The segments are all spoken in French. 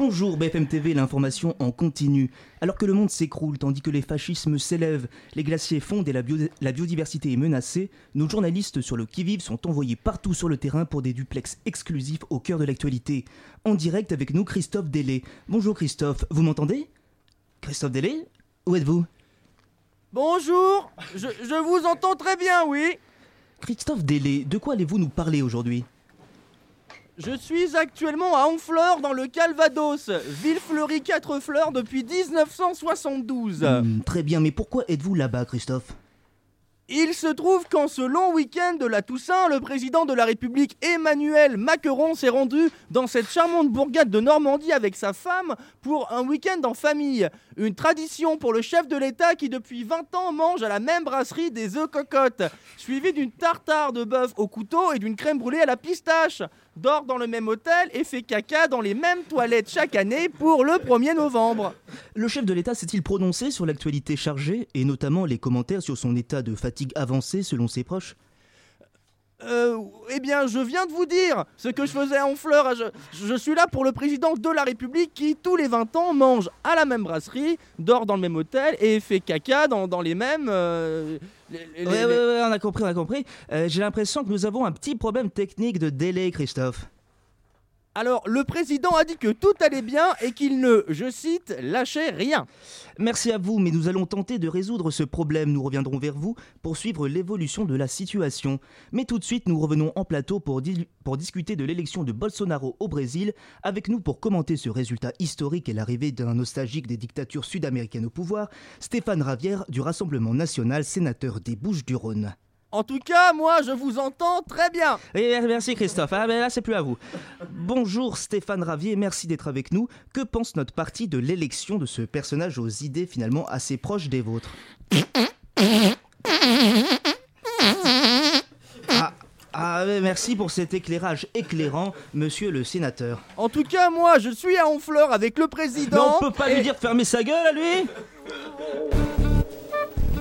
Bonjour BFM TV, l'information en continu. Alors que le monde s'écroule, tandis que les fascismes s'élèvent, les glaciers fondent et la, la, biodiversité est menacée, nos journalistes sur le qui-vive sont envoyés partout sur le terrain pour des duplex exclusifs au cœur de l'actualité. En direct avec nous, Christophe Delay. Bonjour Christophe, vous m'entendez? Christophe Delay Où êtes-vous? Bonjour, je, je vous entends très bien, oui. Christophe Delay, de quoi allez-vous nous parler aujourd'hui? Je suis actuellement à Honfleur dans le Calvados, ville fleurie 4 fleurs depuis 1972. Hmm, très bien, mais pourquoi êtes-vous là-bas, Christophe? Il se trouve qu'en ce long week-end de la Toussaint, le président de la République Emmanuel Macron s'est rendu dans cette charmante bourgade de Normandie avec sa femme pour un week-end en famille. Une tradition pour le chef de l'État qui depuis 20 ans mange à la même brasserie des œufs cocottes, suivi d'une tartare de bœuf au couteau et d'une crème brûlée à la pistache. Dort dans le même hôtel et fait caca dans les mêmes toilettes chaque année pour le 1er novembre. Le chef de l'État s'est-il prononcé sur l'actualité chargée et notamment les commentaires sur son état de fatigue avancée selon ses proches? Euh, eh bien, je viens de vous dire ce que je faisais en fleurs. Je, suis là pour le président de la République qui, tous les 20 ans, mange à la même brasserie, dort dans le même hôtel et fait caca dans, les mêmes. Euh, ouais, ouais, on a compris, on a compris. Euh, j'ai l'impression que nous avons un petit problème technique de délai, Christophe. Alors, le président a dit que tout allait bien et qu'il ne, je cite, lâchait rien. Merci à vous, mais nous allons tenter de résoudre ce problème. Nous reviendrons vers vous pour suivre l'évolution de la situation. Mais tout de suite, nous revenons en plateau pour, discuter de l'élection de Bolsonaro au Brésil. Avec nous pour commenter ce résultat historique et l'arrivée d'un nostalgique des dictatures sud-américaines au pouvoir, Stéphane Ravière du Rassemblement national, sénateur des Bouches-du-Rhône. En tout cas, moi, je vous entends très bien. Et merci Christophe. Ah, mais là, c'est plus à vous. Bonjour Stéphane Ravier, merci d'être avec nous. Que pense notre parti de l'élection de ce personnage aux idées finalement assez proches des vôtres? Ah, ah merci pour cet éclairage éclairant, monsieur le sénateur. En tout cas, moi, je suis à Honfleur avec le président. on peut pas lui dire de fermer sa gueule à lui?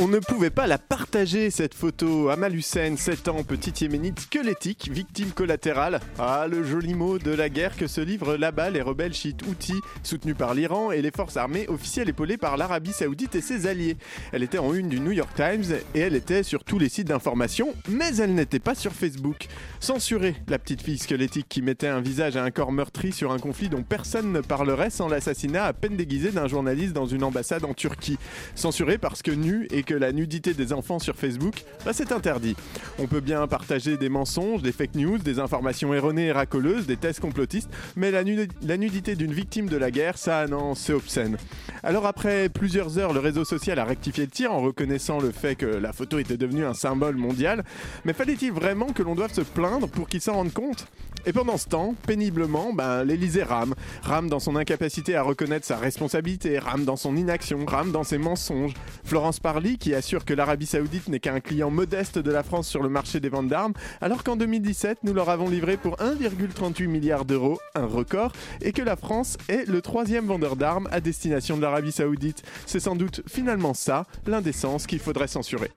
On ne pouvait pas la partager cette photo. Amal Hussein, 7 ans, petite yéménite squelettique, victime collatérale. Ah, le joli mot de la guerre que se livrent là-bas les rebelles chiites Houthis, soutenus par l'Iran, et les forces armées officielles épaulées par l'Arabie Saoudite et ses alliés. Elle était en une du New York Times et elle était sur tous les sites d'information, mais elle n'était pas sur Facebook. Censurée, la petite fille squelettique qui mettait un visage à un corps meurtri sur un conflit dont personne ne parlerait sans l'assassinat à peine déguisé d'un journaliste dans une ambassade en Turquie. Censurée parce que nue et que la nudité des enfants sur Facebook, bah c'est interdit. On peut bien partager des mensonges, des fake news, des informations erronées et racoleuses, des tests complotistes, mais la, la nudité d'une victime de la guerre, ça non, c'est obscène. Alors après plusieurs heures, le réseau social a rectifié le tir en reconnaissant le fait que la photo était devenue un symbole mondial, mais fallait-il vraiment que l'on doive se plaindre pour qu'ils s'en rendent compte? Et pendant ce temps, péniblement, ben, l'Elysée rame. Rame dans son incapacité à reconnaître sa responsabilité, rame dans son inaction, rame dans ses mensonges. Florence Parly, qui assure que l'Arabie Saoudite n'est qu'un client modeste de la France sur le marché des ventes d'armes, alors qu'en 2017, nous leur avons livré pour 1,38 milliard d'euros, un record, et que la France est le troisième vendeur d'armes à destination de l'Arabie Saoudite. C'est sans doute finalement ça, l'indécence qu'il faudrait censurer.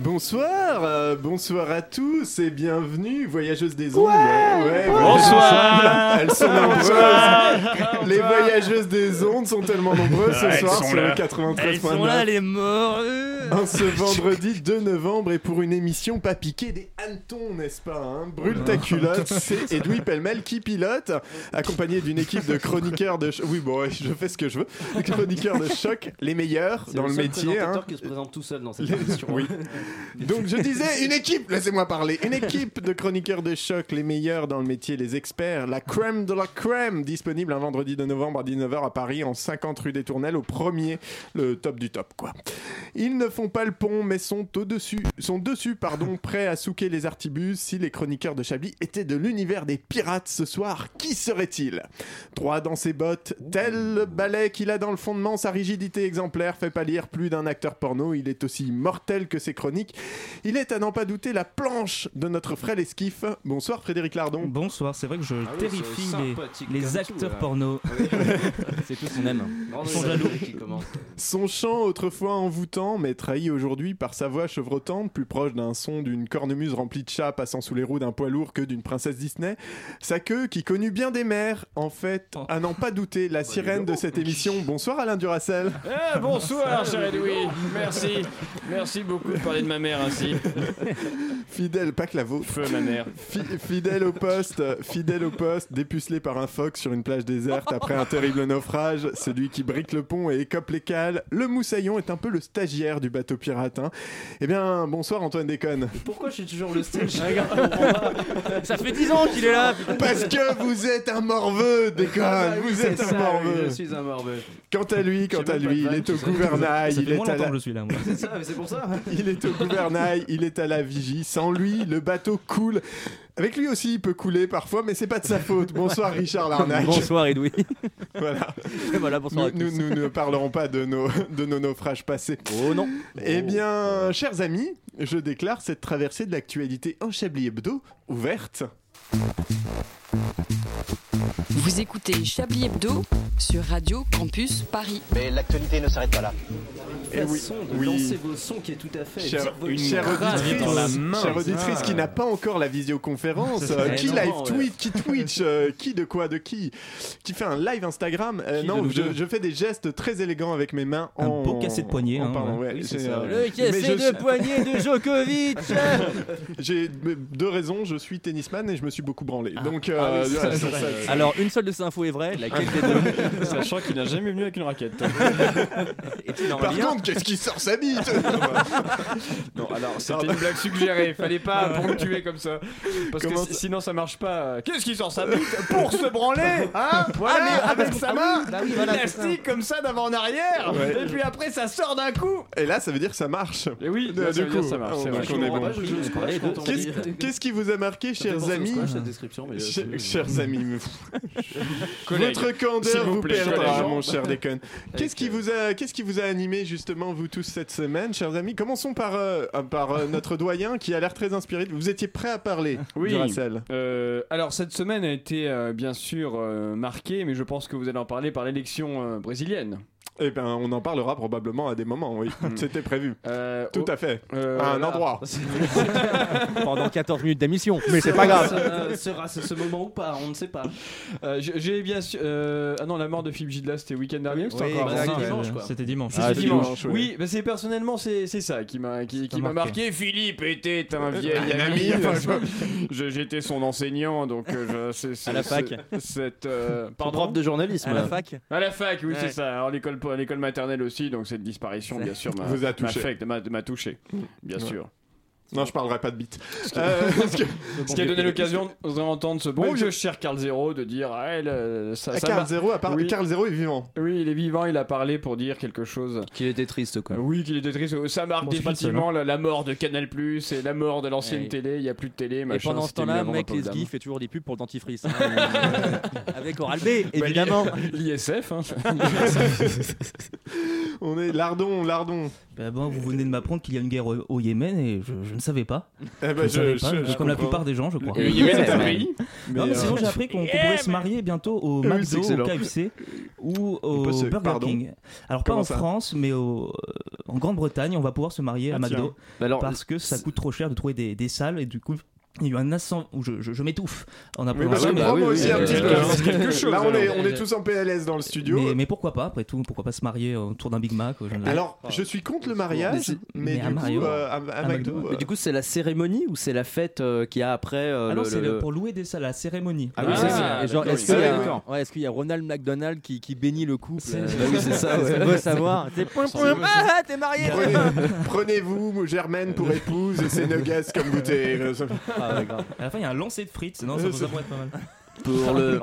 Bonsoir, euh, bonsoir à tous et bienvenue, voyageuses des ondes. Ouais, bonsoir. Elles sont nombreuses. les voyageuses des ondes sont tellement nombreuses ce soir sur le 93.9. Elles sont là, les morts. En ce vendredi 2 novembre et pour une émission pas piquée des hannetons, n'est-ce pas hein? Brûle ta culotte, c'est Edoui Pellemel qui pilote, accompagné d'une équipe de chroniqueurs de... Oui, bon, je fais ce que je veux. Chroniqueurs de choc, les meilleurs dans le, métier. Hein. qui se présente tout seul dans cette émission. Oui. Donc je disais une équipe, laissez-moi parler, une équipe de chroniqueurs de choc, les meilleurs dans le métier, les experts, la crème de la crème, disponible un vendredi de novembre à 19h à Paris en 50 rue des Tournelles au premier, le top du top quoi. Ils ne font pas le pont mais sont au-dessus, sont dessus pardon, prêts à souquer les artibus. Si les chroniqueurs de Chablis étaient de l'univers des pirates ce soir, qui serait-il? Droit dans ses bottes, tel le balai qu'il a dans le fondement, sa rigidité exemplaire fait pâlir plus d'un acteur porno, il est aussi mortel que ses chroniques. Il est à n'en pas douter la planche de notre frêle esquif. Bonsoir Frédéric Lardon. Bonsoir, c'est vrai que je Ah oui, terrifie les, tout, acteurs porno. C'est tout ce qu'on aime. Ils sont jaloux. Qui commence. Son chant autrefois envoûtant, mais trahi aujourd'hui par sa voix chevrotante, plus proche d'un son d'une cornemuse remplie de chats passant sous les roues d'un poids lourd que d'une princesse Disney. Sa queue qui connut bien des mères, en fait, à n'en pas douter, la sirène de cette émission. Bonsoir Alain Duracel. Eh, bonsoir, cher Edoui. Merci. Merci beaucoup de parler de ma mère ainsi. Fidèle, pas que la vôtre. Feu, ma mère. Fi- fidèle au poste, fidèle au poste, dépucelé par un phoque sur une plage déserte après un terrible naufrage, celui qui brique le pont et écope les cales, le moussaillon est un peu le stagiaire du bateau pirate. hein. Eh bien, bonsoir Antoine Déconne. Pourquoi je suis toujours le stage Ça fait 10 ans qu'il est là. putain. Parce que vous êtes un morveux, Déconne, vous êtes un morveux. Je suis un morveux. Quant à lui, quant à lui, il est au gouvernail, Ça il fait est moins à longtemps la... que je suis là, ça, c'est pour ça. Il est au gouvernail, il est à la vigie. Sans lui, le bateau coule. Avec lui aussi, il peut couler parfois, mais c'est pas de sa faute. Bonsoir Richard Larnac. Bonsoir Edoui. Voilà. Et voilà, bonsoir à Nous, tous. nous- nous ne parlerons pas de nos, de nos naufrages passés. Oh non. Eh bien, chers amis, je déclare cette traversée de l'actualité en Chablis Hebdo ouverte. Vous écoutez Chablis Hebdo sur Radio Campus Paris. Mais l'actualité ne s'arrête pas là. Eh oui, façon de oui. lancer vos sons qui est tout à fait Chère, une chère auditrice, dans la main. chère auditrice Ah. qui n'a pas encore la visioconférence, euh, qui live ouais. tweet, qui Twitch, euh, qui de quoi, de qui, qui fait un live Instagram. Euh, de non, je, fais des gestes très élégants avec mes mains. Un en, beau cassé de poignet, hein, parlant, ouais. ouais, Oui, c'est j'ai, ça. euh, Le cassé je- de poignet de Djokovic. J'ai deux raisons, je suis tennisman et je me suis beaucoup branlé. Donc, Ah euh, oui, ouais, ça, ça- c'est ça- vrai. ça- Alors, une seule de ces infos est vraie, laquelle des deux Sachant qu'il n'a jamais venu avec une raquette. est-il en Par lien contre, qu'est-ce qui sort sa bite Non, alors c'était une blague suggérée. Fallait pas ponctuer comme ça. Parce Comment que si- sinon ça marche pas. Qu'est-ce qui sort sa bite pour se branler Hein Voilà, avec sa main Bah oui, voilà, c'est élastique comme ça d'avant en arrière. Ouais. Et puis après ça sort d'un coup. Et là, ça veut dire que ça marche. Et oui, Du là, ça veut dire coup, ça marche. on- c'est donc vrai. on est bon. Qu'est-ce qui vous a marqué, chers amis Chers amis, votre candeur vous vous plaît, perdra, mon cher Déconne. Qu'est-ce qui vous a, qu'est-ce qui vous a animé justement vous tous cette semaine, chers amis? Commençons par euh, euh, par euh, notre doyen qui a l'air très inspiré. Vous étiez prêt à parler, Oui. Euh, alors cette semaine a été bien sûr marquée, mais je pense que vous allez en parler par l'élection brésilienne. Eh ben, on en parlera probablement à des moments. Oui, c'était prévu. Euh, Tout à fait. euh, à un là. endroit. Pendant 14 minutes d'émission. Mais c'est pas grave. Ça sera ce, ce moment ou pas, on ne sait pas. Euh, j'ai- bien sûr. euh, ah non, la mort de Philippe Gildas, c'était le week-end dernier ou c'était Oui, encore bah, dimanche, quoi. C'était dimanche. Ah, dimanche. dimanche, ouais. Oui, bah c'est personnellement c'est c'est ça qui m'a qui, qui m'a marqué. marqué. Philippe était un vieil Un ami. Enfin, J'étais son enseignant, donc euh, je, c'est- c'est- À la fac. Cette euh, prof de journalisme. À la fac. À la fac, oui, Ouais. c'est ça. Alors l'école à l'école maternelle aussi, donc cette disparition, bien sûr, m'a Vous a m'a touché. affecté, m'a m'a touché, bien Ouais. sûr. Non, je parlerai pas de bite. Euh, que- Ce qui a donné l'occasion d'entendre ce bon je- vieux cher Carl Zero de dire ah, le- ça, ça Carl Zero, à part... Oui. Carl Zero est vivant. Oui, il est vivant, il a parlé pour dire quelque chose. Qu'il était triste, quoi. Oui, qu'il était triste. Ça marque Bon, définitivement la, la mort de Canal et la mort de l'ancienne Ouais. télé. Il n'y a plus de télé. Et machin, pendant ce temps-là, mec dames. Lesguy fait toujours des pubs pour le dentifrice. hein. Avec Oral B, évidemment. L'ISF, hein. On est lardon, lardon. Bah bon, vous venez de m'apprendre qu'il y a une guerre au, au Yémen et je, je ne savais pas. Eh Je ben, je, savais je- pas, je comme la comprends. plupart des gens, je crois. Le Yémen est un pays. Non, mais euh, sinon j'ai appris qu'on qu'on pourrait se marier bientôt au Oui, McDo, au. KFC ou peut au se- Burger pardon King. Alors pas Comment en ça France, mais au- euh, en Grande-Bretagne, on va pouvoir se marier à Ah, McDo. Bah alors, parce que ça coûte trop cher de trouver des, des salles et du coup Il y a eu un ascenseur où je, je- je m'étouffe en appelant bah, ça, je mais- comprends, moi aussi un euh, petit euh, c'est peu. quelque chose, Là, on est, alors. on est tous en PLS dans le studio. mais, mais pourquoi pas après tout Pourquoi pas se marier autour d'un Big Mac je ne- Alors, je suis contre le mariage, mais, Mais à du Mario, coup, euh, à, à à McDo, McDo, euh, Mais du coup, c'est la cérémonie ou c'est la fête euh, qu'il y a après euh, Ah non, le- c'est le- le- pour louer des salles, la cérémonie. Ah oui, Ah, c'est est-ce oui. qu'il y, Ah, a- ouais, y Ronald McDonald qui, qui bénit le couple C'est- euh, oui, c'est ça, qu'on veut savoir. Point, ah, t'es marié Prenez- Prenez-vous Germaine pour épouse et ses nuggets comme goûter. Ah, grave. À la fin, il y a un lancer de frites. Non, ça, ça pourrait être pas mal. Pour le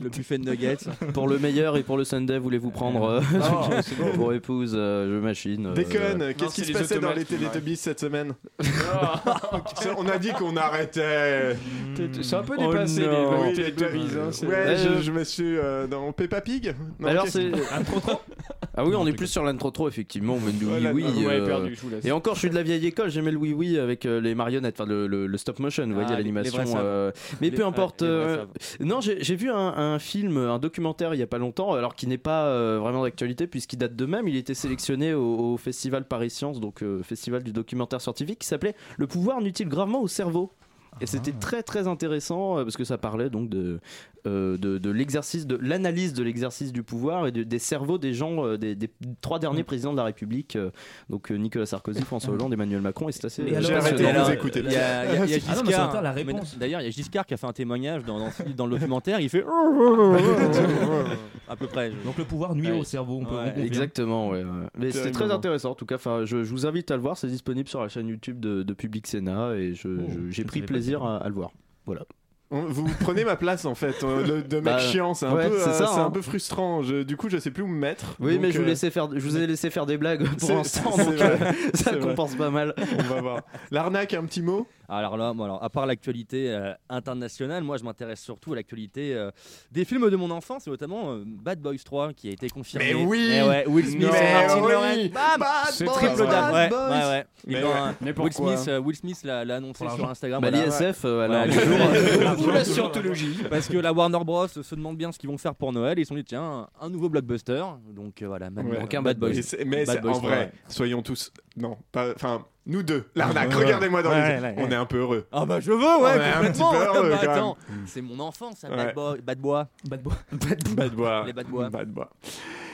Le buffet de nuggets. pour le meilleur et pour le Sunday, voulez-vous prendre euh, bon. pour épouse euh, je machine euh, Déconne, non, qu'est-ce qui se passait dans les. Teletubbies cette semaine Ah, On a dit qu'on arrêtait. C'est un peu Oh dépassé les Teletubbies, hein, Ouais, je, euh, je me suis euh, dans Peppa Pig. Non, Alors c'est ah oui, on est plus sur l'intro trop effectivement, mais du Voilà, oui oui. Euh. Et encore, je suis de la vieille école, j'aimais le oui oui avec euh, les marionnettes, enfin le, le- le stop motion, vous voyez Ah, l'animation. euh, mais peu importe. Non, j'ai vu un, film, un documentaire il y a pas longtemps, alors qui n'est pas euh, vraiment d'actualité puisqu'il date de même. Il était sélectionné au, au festival Paris Science, donc euh, festival du documentaire scientifique, qui s'appelait Le pouvoir nuit-il gravement au cerveau? Et c'était très très intéressant euh, parce que ça parlait donc de, euh, de, de l'exercice, de l'analyse de l'exercice du pouvoir et de- des cerveaux des gens, euh, des, des trois derniers présidents de la République, euh, donc Nicolas Sarkozy, François Hollande, Emmanuel Macron, et c'est assez. J'ai arrêté de vous écouter. Il y a, il y a- il y a Ah Giscard. D'ailleurs, il y a Giscard qui a fait un témoignage dans, dans, dans le documentaire. Il fait à peu près. je- Donc le pouvoir nuit Ouais. au cerveau, on peut Ouais. Exactement, ouais. ouais. Mais c'était très intéressant en tout cas. Enfin, je, je vous invite à le voir. C'est disponible sur la chaîne YouTube de, de Public Sénat et je- Oh, je- j'ai pris pas à le voir. Voilà. Vous prenez ma place en fait euh, de, de mec Bah, chiant, c'est un, ouais, peu, c'est euh, ça, c'est hein. un peu frustrant. Je- du coup, je sais plus où me mettre. Oui, Donc, mais je vous, euh, laissais faire, je vous ai laissé faire des blagues pour c'est- l'instant, c'est donc vrai, euh, ça vrai. compense pas mal. On va voir. L'arnaque, un petit mot? Alors là, moi, alors, à part l'actualité euh, internationale, moi je m'intéresse surtout à l'actualité euh, des films de mon enfance, et notamment euh, Bad Boys 3 qui a été confirmé. Mais oui Eh ouais, Will Smith et Martin oui Lawrence. Bam Bad C'est Boys, triple Bad ouais, Boys. ouais, ouais. Mais euh, Mais Will Smith, euh, Will Smith l'a l'a annoncé sur. Instagram. Bah, voilà, L'ISF, elle Ouais, Ou la scientologie. Parce que la Warner Bros se demande bien ce qu'ils vont faire pour Noël. Et ils se sont dit, tiens, un nouveau blockbuster. Donc euh, voilà, Ouais. donc un Bad Boys. Mais Bad Boys en 3, vrai, ouais. soyons tous. Non, pas. Enfin, nous deux. L'arnaque, regardez-moi dans Ouais, les yeux. ouais, ouais. On est un peu heureux. Ah bah je veux, ouais, On complètement. petit peu heureux, Bah, quand même. attends, c'est mon enfance, ça, Ouais. Bad Boy, Bad Boy. Bad boy. Bad Bois. Les Bad Bois. Bad Bois.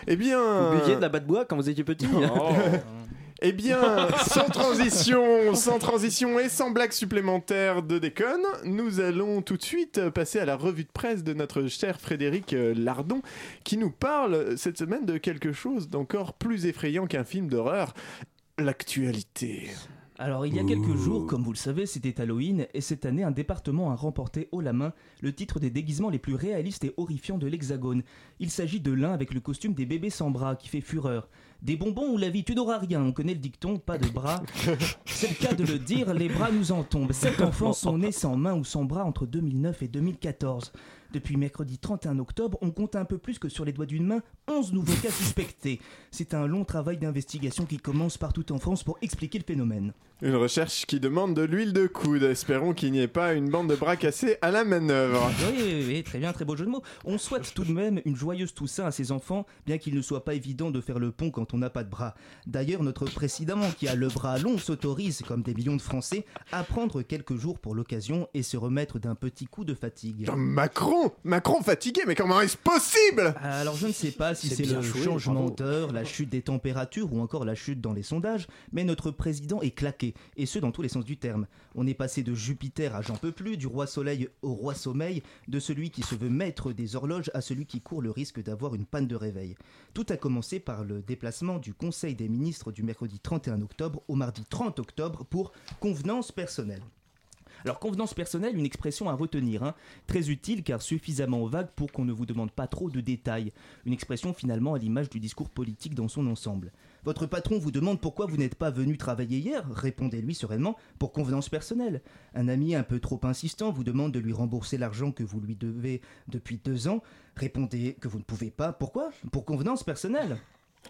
Eh bien. Vous buviez de la batte bois quand vous étiez petit Eh bien, sans transition, sans transition et sans blague supplémentaire de déconne, nous allons tout de suite passer à la revue de presse de notre cher Frédéric euh, Lardon, qui nous parle cette semaine de quelque chose d'encore plus effrayant qu'un film d'horreur, l'actualité. Alors, il y a quelques jours, comme vous le savez, c'était Halloween, et cette année, un département a remporté haut la main le titre des déguisements les plus réalistes et horrifiants de l'Hexagone. Il s'agit de l'un avec le costume des bébés sans bras qui fait fureur. Des bonbons où la vie tu n'auras rien, on connaît le dicton, pas de bras. C'est le cas de le dire, les bras nous en tombent. Sept enfants sont nés sans main ou sans bras entre 2009 et 2014. Depuis mercredi 31 octobre, on compte un peu plus que sur les doigts d'une main 11 nouveaux cas suspectés. C'est un long travail d'investigation qui commence partout en France pour expliquer le phénomène. Une recherche qui demande de l'huile de coude. Espérons qu'il n'y ait pas une bande de bras cassés à la manœuvre. Oui, oui, oui, très bien, très beau jeu de mots. On souhaite tout de même une joyeuse Toussaint à ses enfants, bien qu'il ne soit pas évident de faire le pont quand on n'a pas de bras. D'ailleurs, notre président, qui a le bras long, s'autorise, comme des millions de Français, à prendre quelques jours pour l'occasion et se remettre d'un petit coup de fatigue. Macron Macron fatigué, mais comment est-ce possible? Alors je ne sais pas si C'est le joué, changement d'heure, la chute des températures ou encore la chute dans les sondages, mais notre président est claqué, et ce dans tous les sens du terme. On est passé de Jupiter à j'en peux plus, du roi soleil au roi sommeil, de celui qui se veut maître des horloges à celui qui court le risque d'avoir une panne de réveil. Tout a commencé par le déplacement du Conseil des ministres du mercredi 31 octobre au mardi 30 octobre pour convenance personnelle. Alors, convenance personnelle, une expression à retenir, hein. très utile car suffisamment vague pour qu'on ne vous demande pas trop de détails. Une expression finalement à l'image du discours politique dans son ensemble. Votre patron vous demande pourquoi vous n'êtes pas venu travailler hier, répondez-lui sereinement pour convenance personnelle. Un ami un peu trop insistant vous demande de lui rembourser l'argent que vous lui devez depuis deux ans, répondez que vous ne pouvez pas. Pourquoi? Pour convenance personnelle.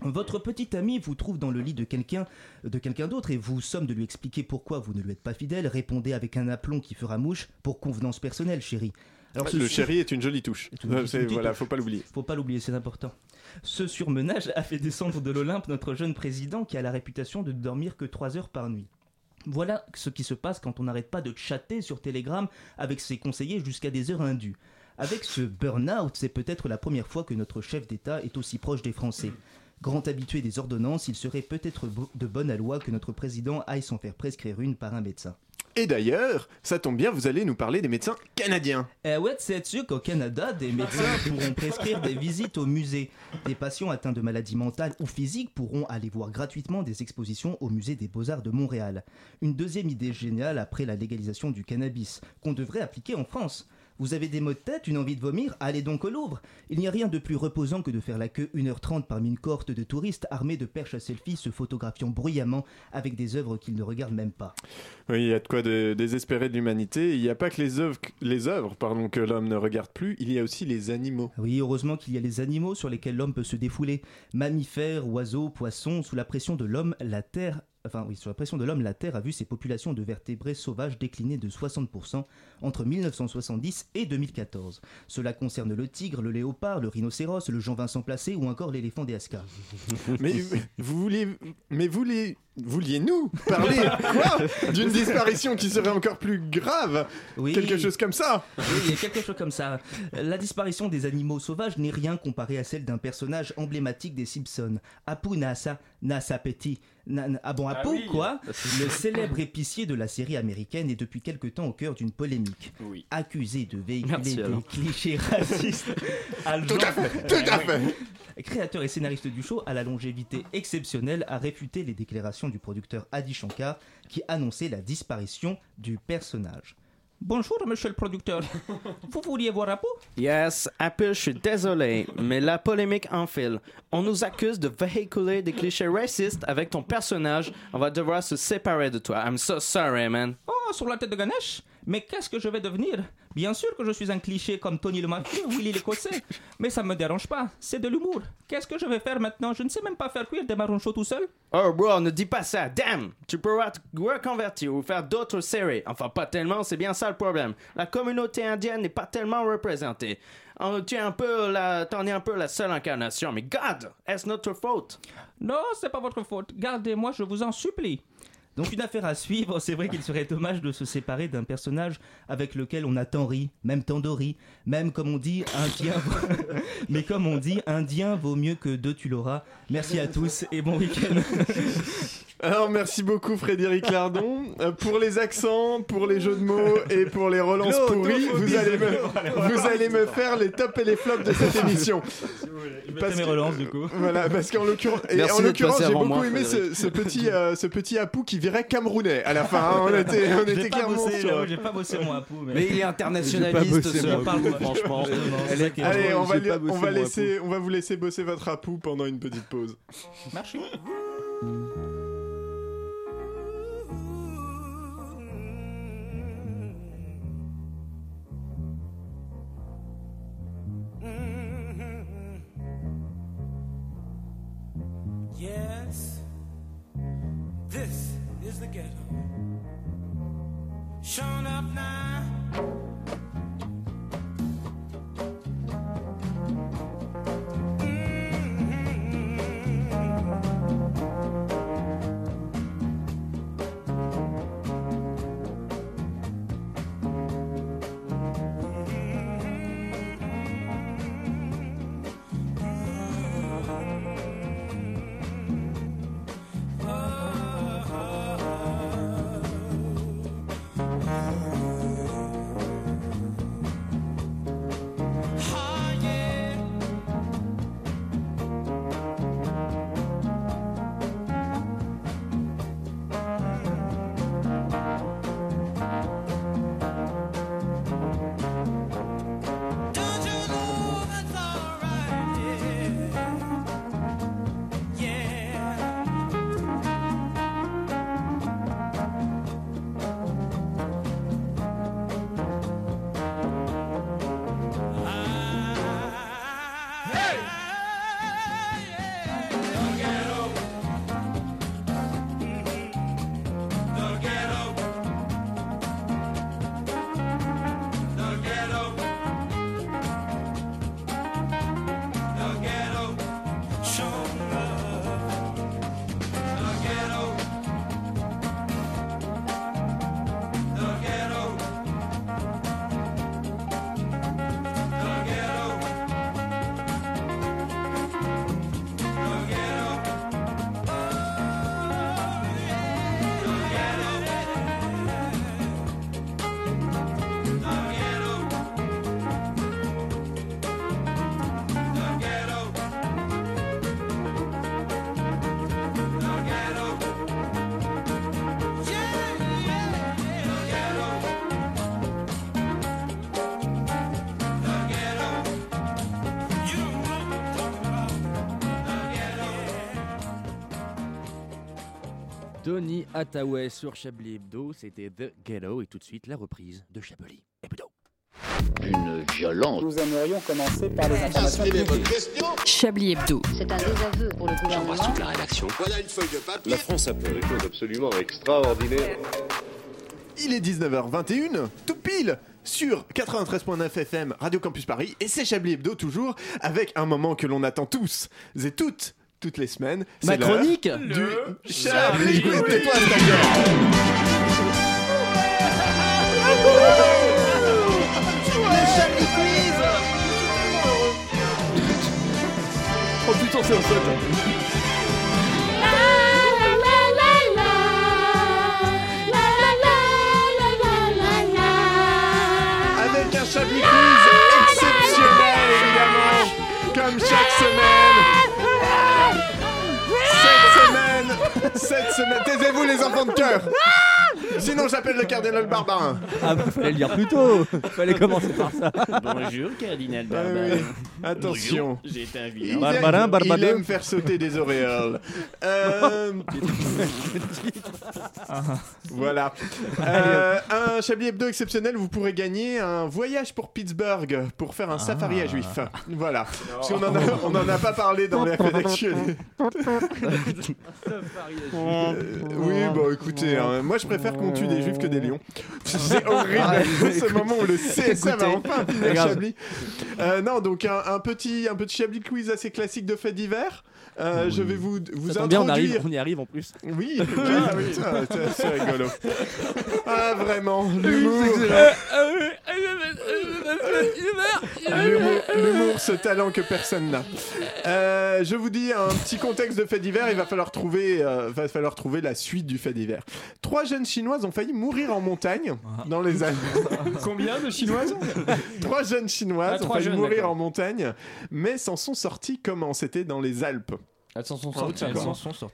Votre petit ami vous trouve dans le lit de quelqu'un de quelqu'un d'autre et vous somme de lui expliquer pourquoi vous ne lui êtes pas fidèle. Répondez avec un aplomb qui fera mouche pour convenance personnelle, chérie. Alors, ce Le sur- chéri est une jolie touche. une- une petite voilà, touche. faut pas l'oublier. Faut pas l'oublier, c'est important. Ce surmenage a fait descendre de l'Olympe notre jeune président qui a la réputation de ne dormir que 3 heures par nuit. Voilà ce qui se passe quand on n'arrête pas de chatter sur Telegram avec ses conseillers jusqu'à des heures indues. Avec ce burn-out, c'est peut-être la première fois que notre chef d'État est aussi proche des Français. Grand habitué des ordonnances, il serait peut-être de bonne loi que notre président aille s'en faire prescrire une par un médecin. Et d'ailleurs, ça tombe bien, vous allez nous parler des médecins canadiens. Eh ouais, sais-tu qu'au Canada, des médecins pourront prescrire des visites au musée. Des patients atteints de maladies mentales ou physiques pourront aller voir gratuitement des expositions au musée des beaux-arts de Montréal. Une deuxième idée géniale après la légalisation du cannabis, qu'on devrait appliquer en France. Vous avez des maux de tête, une envie de vomir Allez donc au Louvre Il n'y a rien de plus reposant que de faire la queue 1h30 parmi une cohorte de touristes armés de perches à selfie se photographiant bruyamment avec des œuvres qu'ils ne regardent même pas. Oui, il y a de quoi de désespérer de l'humanité. Il n'y a pas que les œuvres, les œuvres pardon, que l'homme ne regarde plus, il y a aussi les animaux. Oui, heureusement qu'il y a les animaux sur lesquels l'homme peut se défouler. Mammifères, oiseaux, poissons, sous la pression de l'homme, la Terre... Enfin oui, sous la pression de l'homme, la Terre a vu ses populations de vertébrés sauvages décliner de 60% entre 1970 et 2014. Cela concerne le tigre, le léopard, le rhinocéros, le Jean-Vincent Placé ou encore l'éléphant des Ascars. Mais vous vouliez, mais vouliez, vouliez-nous parler d'une disparition qui serait encore plus grave? Oui. Quelque chose comme ça Oui, il y a quelque chose comme ça. La disparition des animaux sauvages n'est rien comparé à celle d'un personnage emblématique des Simpsons. Apu Nasa, Nasa Petit. Ah bon, Apu, oui. quoi Le célèbre épicier de la série américaine est depuis quelque temps au cœur d'une polémique. Oui. Accusé de véhiculer Merci, des alors. clichés racistes. Tout à fait, tout à fait. Créateur et scénariste du show à la longévité exceptionnelle, a réfuté les déclarations du producteur Adi Shankar qui annonçait la disparition du personnage. Bonjour, monsieur le producteur. Vous vouliez voir Apu Yes, Apple, je suis désolé, mais la polémique enfile. On nous accuse de véhiculer des clichés racistes avec ton personnage. On va devoir se séparer de toi. I'm so sorry, man. Oh, sur la tête de Ganesh Mais qu'est-ce que je vais devenir? Bien sûr que je suis un cliché comme Tony le Marquis ou Willy l'Écossais, mais ça me dérange pas, c'est de l'humour. Qu'est-ce que je vais faire maintenant? Je ne sais même pas faire cuire des marrons chauds tout seul. Oh, bro, ne dis pas ça. Damn! Tu pourras te reconvertir ou faire d'autres séries. Enfin, pas tellement, c'est bien ça le problème. La communauté indienne n'est pas tellement représentée. Oh, tu es un peu la, t'en es un peu la seule incarnation, mais God, est-ce notre faute? Non, c'est pas votre faute. Gardez-moi, je vous en supplie. Donc une affaire à suivre, c'est vrai qu'il serait dommage de se séparer d'un personnage avec lequel on a tant ri, même tant dori, même comme on dit, indien, mais comme on dit, indien vaut mieux que deux tu l'auras. Merci à tous et bon week-end. Alors merci beaucoup Frédéric Lardon Euh, pour les accents, pour les jeux de mots et pour les relances pourries. Vous allez me, vous allez me faire les tops et les flops de cette émission. Parce mes relances du coup. Voilà, parce qu'en l'occurrence, j'ai beaucoup moi, aimé ce, petit, euh, ce petit Apu qui virait camerounais à la fin. hein. On était, on J'ai était pas clairement bossé, sur. j'ai pas bossé mon Apu, mais... Mais il est internationaliste, bossé, ce moi. Apple, franchement. Allez, on va, on va laisser, on va vous laisser bosser votre Apu pendant une petite pause. Merci. Donny Hathaway sur Chablis Hebdo, c'était The Ghetto et tout de suite la reprise de Chablis Hebdo. Une violence. Nous aimerions commencer par les informations publiques. Chablis Hebdo. C'est un désaveu pour le gouvernement. la rédaction. Voilà une feuille de papier. La France a fait des choses absolument extraordinaires. Il est 19h21, tout pile sur 93.9 FM Radio Campus Paris et c'est Chablis Hebdo toujours avec un moment que l'on attend tous et toutes toutes les semaines. Ma chronique du Chablis Quiz. Tais-toi. Oh putain, c'est un saut Avec un Chablis Quiz exceptionnel évidemment comme chaque cette semaine, taisez-vous les enfants de cœur. Sinon j'appelle le cardinal Barbarin. Ah bah fallait le dire plus tôt Fallait commencer par ça Bonjour, cardinal Ah oui. Attention. J'ai été invité. Il Barbarin, Barbadeux. il aime faire sauter des auréoles. Euh, voilà. Euh, un Chablis Hebdo exceptionnel, vous pourrez gagner un voyage pour Pittsburgh pour faire un safari à juif. Voilà. Parce qu'on en a, on en a pas parlé dans les rédactions. Euh, oui, bon écoutez, hein, moi je préfère qu'on tue des juifs que des lions. C'est horrible. Ce moment où le CSA va enfin finir. Chablis. Euh, non, donc un, un petit, un petit Chablis quiz assez classique de faits divers. Euh, Je vais vous, vous bien, on, introduire. arrive, on y arrive en plus. Oui, ah, oui, c'est- rigolo. Ah, vraiment, l'humour. Ce talent que personne n'a. Euh, je vous dis un petit contexte de fait divers. Il va falloir trouver, euh, va falloir trouver la suite du fait divers. Trois jeunes chinoises ont failli mourir en montagne dans les Alpes. Combien de chinoises Trois jeunes chinoises Ah, ont failli jeunes, mourir en montagne, mais s'en sont sortis comment C'était dans les Alpes. Elles s'en sont sorties elles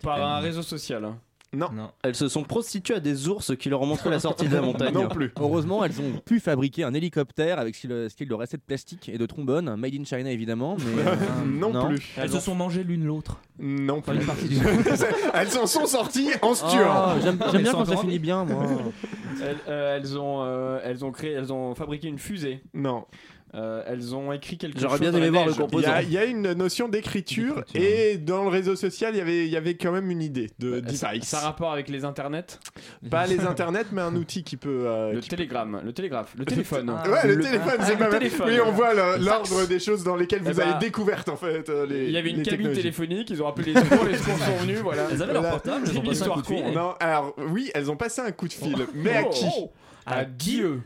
Par un réseau social. hein. Non. Elles se sont prostituées à des ours qui leur ont montré la sortie de la montagne. Non plus. Heureusement, elles ont pu fabriquer un hélicoptère avec ce qu'il leur restait de plastique et de trombone, made in China évidemment, mais euh, non, plus. Elles se sont mangées l'une l'autre. Non Enfin, plus. une partie du- Elles s'en sont sorties en stuant. J'aime Ah, j'aime bien quand ça finit bien, moi. Elles, euh, elles ont, euh, elles ont créé, elles ont fabriqué une fusée. Non. Euh, elles ont écrit quelque J'aurais chose. bien dans la aimé voir le neige. Il y, composant. a, il y a une notion d'écriture et dans le réseau social, il y avait, il y avait quand même une idée de Euh, Ça, device. ça a rapport avec les internets, Pas les internets, mais un outil qui peut. euh, le qui- télégramme, le télégraphe, le téléphone. Ah, Ouais, le, Le- téléphone, Ah, c'est le pas mal. téléphone. Oui, on voit le- l'ordre des choses dans lesquelles vous Eh avez bah, découvert en fait euh, les. Il y avait une cabine téléphonique, ils ont appelé les secours, les secours sont venus, voilà. Elles avaient leur portable, elles C'est ont une passé un histoire coup de fil. con, et- Non, alors oui, elles ont passé un coup de fil, mais à Oh, qui oh, À Dieu.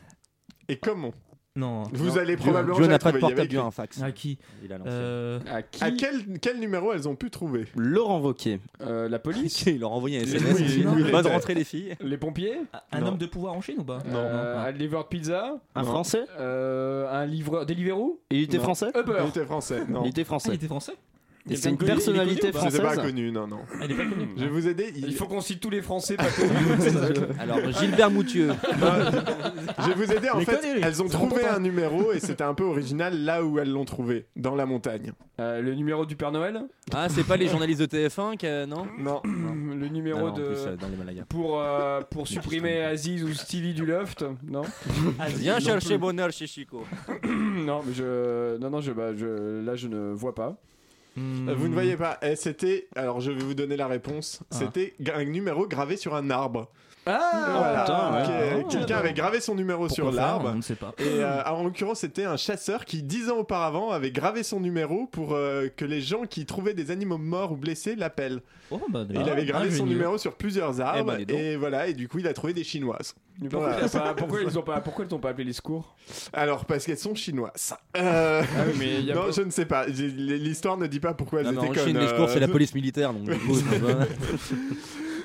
et comment Non. Vous non. allez probablement. Joe n'a pas de portable, un fax. À qui Il a l'ancien. Euh, À qui À quel, quel numéro elles ont pu trouver Laurent Wauquiez. Euh, La police Il leur a envoyé un SMS. Oui, oui, Bonne était. rentrée les filles. Les pompiers Un Non. homme de pouvoir en Chine ou pas Euh, Un livreur de pizza Un Non. français Euh, Un livreur Deliveroo Il était Non. français Uber Il était français. Non. Il était Ah, français. il était français Et c'est une connu, personnalité connu pas C'était pas française. connu, non, non. Ah, il est pas connu. Je vais vous aider. il- Il faut qu'on cite tous les Français pas connus. Alors, Gilbert Moutieux. Je vais vous aider. En Les fait, conneries. elles ont C'est trouvé un numéro et c'était un peu original là où elles l'ont trouvé, dans la montagne. Euh, le numéro du Père Noël? Ah, c'est pas les journalistes de TF1 qui. euh, Non? Non. Le Ah numéro non, en de. plus, euh, dans l'Himalaya. Pour, euh, pour supprimer Aziz ou Stevie du Loft Non Viens non chercher bonheur chez Chico. Non, mais je. Non, non, je, bah, je... là je ne vois pas. Hmm. Vous ne voyez pas. Eh, c'était. Alors, je vais vous donner la réponse. Ah. C'était un numéro gravé sur un arbre. Ah. Ok, Quelqu'un avait gravé son numéro Pourquoi sur l'arbre. On ne sait pas. Et euh, en l'occurrence, c'était un chasseur qui, dix ans auparavant, avait gravé son numéro pour euh, que les gens qui trouvaient des animaux morts ou blessés l'appellent. Oh, bah, Et il avait gravé ah, son numéro sur plusieurs arbres. ben, dis donc. et voilà, et du coup, il a trouvé des chinoises. Pourquoi, Voilà. pas- pourquoi ils ont pas, pourquoi ils ont pas appelé les secours? Alors, parce qu'elles sont chinoises. Euh, Ah oui, mais il y a non, pas- je ne sais pas. L'histoire ne dit pas pourquoi elles Non, étaient en Chine, les secours, c'est la police militaire. Donc, du coup, bah,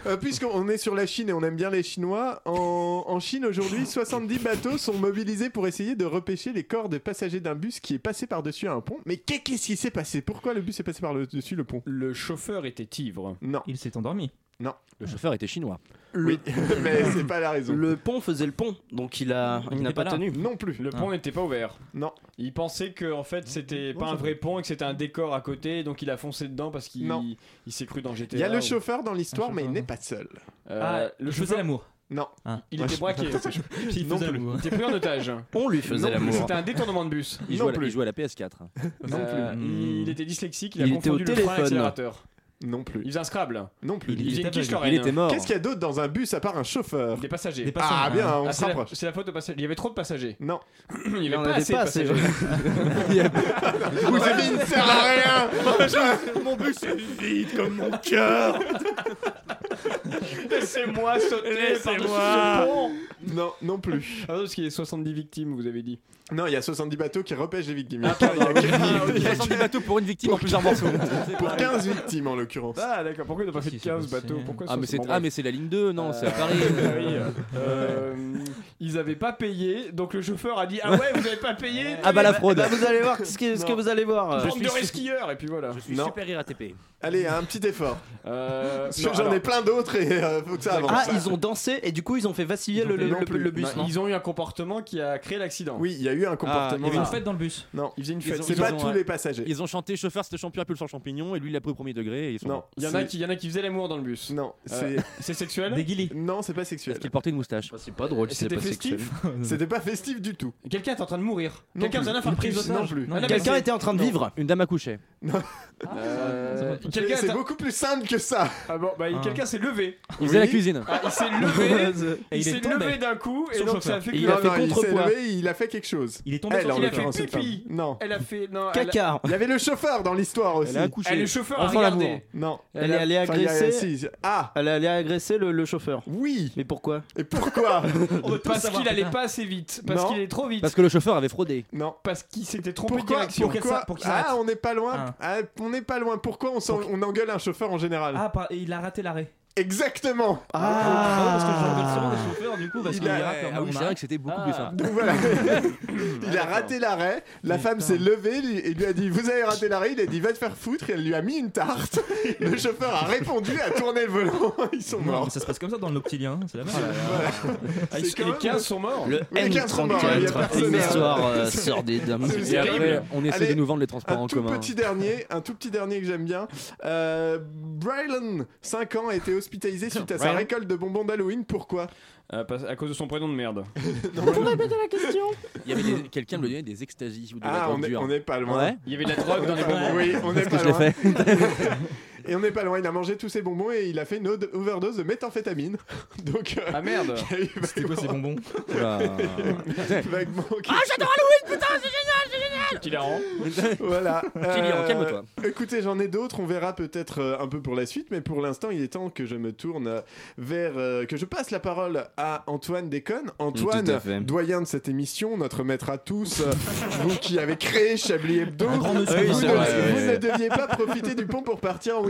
Euh, Puisqu'on est sur la Chine et on aime bien les Chinois, en, en Chine aujourd'hui, 70 bateaux sont mobilisés pour essayer de repêcher les corps de passagers d'un bus qui est passé par-dessus un pont. Mais qu'est- qu'est-ce qui s'est passé? Pourquoi le bus est passé par-dessus le pont? Le chauffeur était ivre. Non. Il s'est endormi. Non. Le chauffeur était chinois. Oui, mais c'est pas la raison. Le pont faisait le pont, donc il a, il n'a pas, tenu. Non plus. Le pont n'était pas ouvert. Non. Il pensait que en fait c'était pas un vrai pont et que c'était un décor à côté, donc il a foncé dedans parce qu'il Non. il s'est cru dans GTA. Il y a le ou- chauffeur dans l'histoire, mais il n'est pas seul. Euh, Ah, le il faisait chauffeur, l'amour. Non. il Moi, était je- braqué. Il Non faisait plus. l'amour. Il était pris en otage. On lui faisait l'amour. C'était un détournement de bus. Il Non jouait, à la- plus. il jouait à la PS4. Non Euh, plus. Il était dyslexique, il, Il a était au confondu le frein et téléphone. l'accélérateur. Non plus. Il faisait un Scrabble. Non plus. Il, Il faisait une était. Il était mort. Qu'est-ce qu'il y a d'autre dans un bus à part un chauffeur Des passagers. Des passagers. Ah bien, on Ah, se c'est la- rapproche. C'est la faute aux passagers. Il y avait trop de passagers. Non. Il en avait pas avait assez pas de passagers. Vous avez ne sert à rien Mon bus est vide comme mon cœur. Laissez-moi sauter Laissez-moi. par-dessus ce pont. Non, non plus. Ah, parce qu'il y a 70 victimes, vous avez dit. Non, il y a 70 bateaux qui repêchent les victimes. Il y a pardon. il y a- il y a- 70 bateaux pour une victime en plusieurs morceaux. pour 15 victimes en l'occurrence. Ah d'accord, pourquoi ils n'ont pas fait de Qu'est-ce qui 15 s'est passé bateaux Pourquoi Ah mais c'est ah mais c'est la ligne 2 non, c'est à Euh, Paris. oui, euh, ils avaient pas payé, donc le chauffeur a dit Ah ouais, vous avez pas payé Ah bah la fraude. Bah, vous allez voir ce que, ce que Non. vous allez voir. euh. Bande de resquilleurs, et puis voilà. Je suis Non. super RATP. Allez, un petit effort. Euh, J'en ai plein d'autres et euh, faut que ça avance. Ah, ils ont dansé et du coup ils ont fait vaciller le, le- Non le- plus. le bus. ils ont eu un comportement qui a créé l'accident. Oui, il y a eu un Il comportement. y avait une Ah. fête dans le bus. Non, Ils faisaient une fête. c'est pas ont- tous les passagers. Ils ont chanté chauffeur c'était champion appelle sans champignon et lui il a pris au premier degré et ils sont Non, Il y en a qui, il y en a qui faisaient l'amour dans le bus. Non, Euh, c'est C'est sexuel Des guilis. non, c'est pas sexuel. Est-ce qu'il portait une moustache C'est pas drôle, c'est C'était festif C'était pas festif du tout. Quelqu'un est en train de mourir. Quelqu'un plus. Ah, non, mais Quelqu'un était en train de vivre. Une dame a couché. Euh, C'est Quelqu'un c'est est- beaucoup plus simple que ça. Ah bon, bah, Ah. quelqu'un s'est levé. Il faisait la cuisine. Ah, il s'est levé. Il il est s'est levé d'un coup et donc ça a fait il a fait il contrepoids. il a fait quelque chose. Il est tombé Elle, sur en Il a le fait pipi. femme. Non. Elle a fait non. elle a-. Il y avait le chauffeur dans l'histoire aussi. Elle a accouché. Ah, le chauffeur l'amour. Non. Elle est allée Enfin, il y a- agresser. si, Ah, Elle est allée agresser le, le chauffeur. oui. Mais pourquoi? Et pourquoi? Parce qu'il allait pas assez vite. Parce Non. qu'il allait trop vite. Parce que le chauffeur avait fraudé. Non. Parce qu'il s'était trompé de Pourquoi, direction. qu'elle pourquoi s'a- pour qu'il Ah, s'arrête. on n'est pas loin. Ah. Ah, on n'est pas loin. Pourquoi on, s'en- on engueule un chauffeur en général? Ah, par- il a raté l'arrêt. Exactement. Ah, parce que je rappelle souvent des chauffeurs du coup parce Il qu'il a- Ah oui, c'est vrai que c'était beaucoup Ah. plus simple. Donc voilà. il a raté l'arrêt. La femme s'est levée et lui a dit Vous avez raté l'arrêt. Il a dit Va te faire foutre. Et elle lui a mis une tarte. Le chauffeur a répondu, a tourné le volant. Ils sont Non, morts. mais ça se passe comme ça dans le Noctilien, c'est la même. Ah, les même- 15 sont morts. Le Oui, les gars sont morts, il y a N34, personne une à- histoire euh, c'est après, terrible. on essaie Allez, de nous vendre les transports Un en tout commun. petit dernier, un tout petit dernier que j'aime bien. Euh, Brylan, 5 ans, été hospitalisé suite à sa récolte de bonbons d'Halloween. Pourquoi Euh, parce- à cause de son prénom de merde. Il y avait des- quelqu'un me donnait des extasies ou de la Ah, on est, dure. on est pas loin. Ouais. Il y avait de la drogue dans les bonbons. Oui, on est Est-ce que pas je l'ai loin. fait Et on n'est pas loin. Il a mangé tous ses bonbons et il a fait une overdose de méthamphétamine. Donc, euh, Ah merde. C'était quoi ces bonbons Oula. vaguement. Ah, Qui la rend. Voilà. Kylian, Euh, calme-toi. Écoutez, j'en ai d'autres. On verra peut-être euh, un peu pour la suite, mais pour l'instant, il est temps que je me tourne vers, euh, que je passe la parole à Antoine Déconne. Antoine, doyen de cette émission, notre maître à tous, vous qui avez créé Chablis Hebdo. Vous, ne, c'est vrai, vous ouais. ne deviez pas profiter du pont pour partir en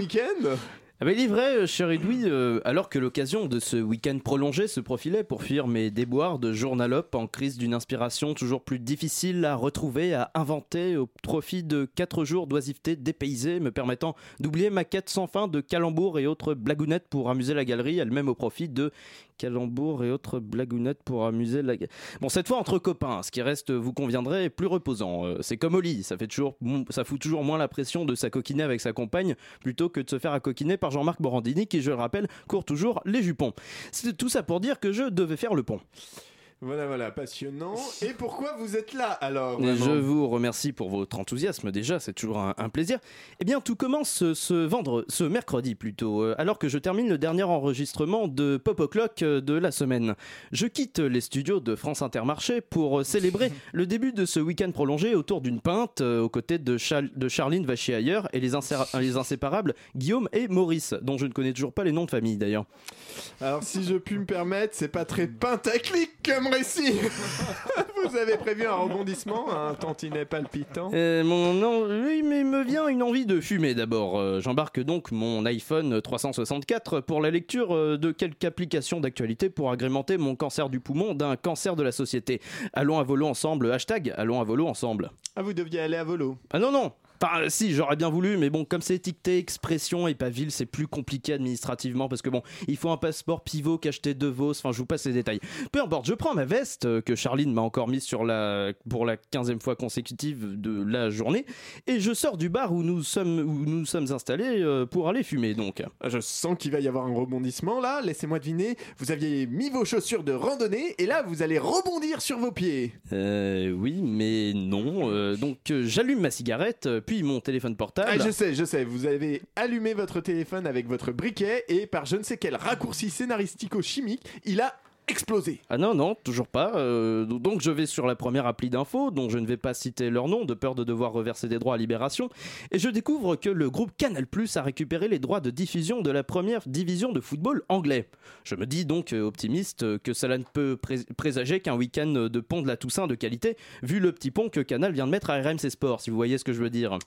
Ah bah, il est vrai, euh, cher Edoui, euh, alors que l'occasion de ce week-end prolongé se profilait pour fuir mes déboires de journalope en crise d'une inspiration toujours plus difficile à retrouver, à inventer au profit de 4 jours d'oisiveté dépaysée, me permettant d'oublier ma quête sans fin de calembours et autres blagounettes pour amuser la galerie, elle-même au profit de calembours et autres blagounettes pour amuser la. Bon, cette fois entre copains, ce qui reste, vous conviendrez, plus reposant. Euh, c'est comme au lit, ça, fait toujours, ça fout toujours moins la pression de s'acoquiner avec sa compagne plutôt que de se faire accoquiner par Jean-Marc Morandini qui, je le rappelle, court toujours les jupons. C'est tout ça pour dire que je devais faire le pont. Voilà, voilà, passionnant. Et pourquoi vous êtes là alors Je vous remercie pour votre enthousiasme déjà, c'est toujours un, un plaisir. Eh bien, tout commence ce, ce vendre, ce mercredi plutôt, euh, alors que je termine le dernier enregistrement de Pop O'Clock euh, de la semaine. Je quitte les studios de France Intermarché pour euh, célébrer le début de ce week-end prolongé autour d'une pinte aux côtés de, Chal- de Charline Vachier et les, les inséparables Guillaume et Maurice, dont je ne connais toujours pas les noms de famille d'ailleurs. Alors, si je puis me permettre, c'est pas très pentaclic comme récit. vous avez prévu un rebondissement, un tantinet palpitant Euh, mon nom, oui, mais me vient une envie de fumer d'abord. Euh, J'embarque donc mon iPhone 364 pour la lecture euh, de quelques applications d'actualité pour agrémenter mon cancer du poumon d'un cancer de la société. Allons à volo ensemble, hashtag allons à volo ensemble. Ah, vous deviez aller à volo. Ah non, non, Enfin, euh, si, j'aurais bien voulu, mais bon, comme c'est étiqueté expression et pas ville, c'est plus compliqué administrativement parce que bon, il faut un passeport pivot qu'acheter de Vos. Enfin, je vous passe les détails. Peu importe, je prends ma veste euh, que Charline m'a encore mise sur la pour la quinzième fois consécutive de la journée et je sors du bar où nous sommes où nous sommes installés euh, pour aller fumer. Donc, Je sens qu'il va y avoir un rebondissement là. Laissez-moi deviner. Vous aviez mis vos chaussures de randonnée et là vous allez rebondir sur vos pieds. euh, oui, mais non. Euh, donc, j'allume ma cigarette, euh, puis mon téléphone portable. Ah, je sais, je sais. Vous avez allumé votre téléphone avec votre briquet et par je ne sais quel raccourci scénaristico-chimique, il a explosé. Ah non, non, toujours pas. Euh, donc je vais sur la première appli d'info, dont je ne vais pas citer leur nom, de peur de devoir reverser des droits à Libération, et je découvre que le groupe Canal a récupéré les droits de diffusion de la première division de football anglais. Je me dis donc euh, optimiste euh, que cela ne peut pré- présager qu'un week-end de pont de la Toussaint de qualité, vu le petit pont que Canal vient de mettre à RMC Sport, si vous voyez ce que je veux dire.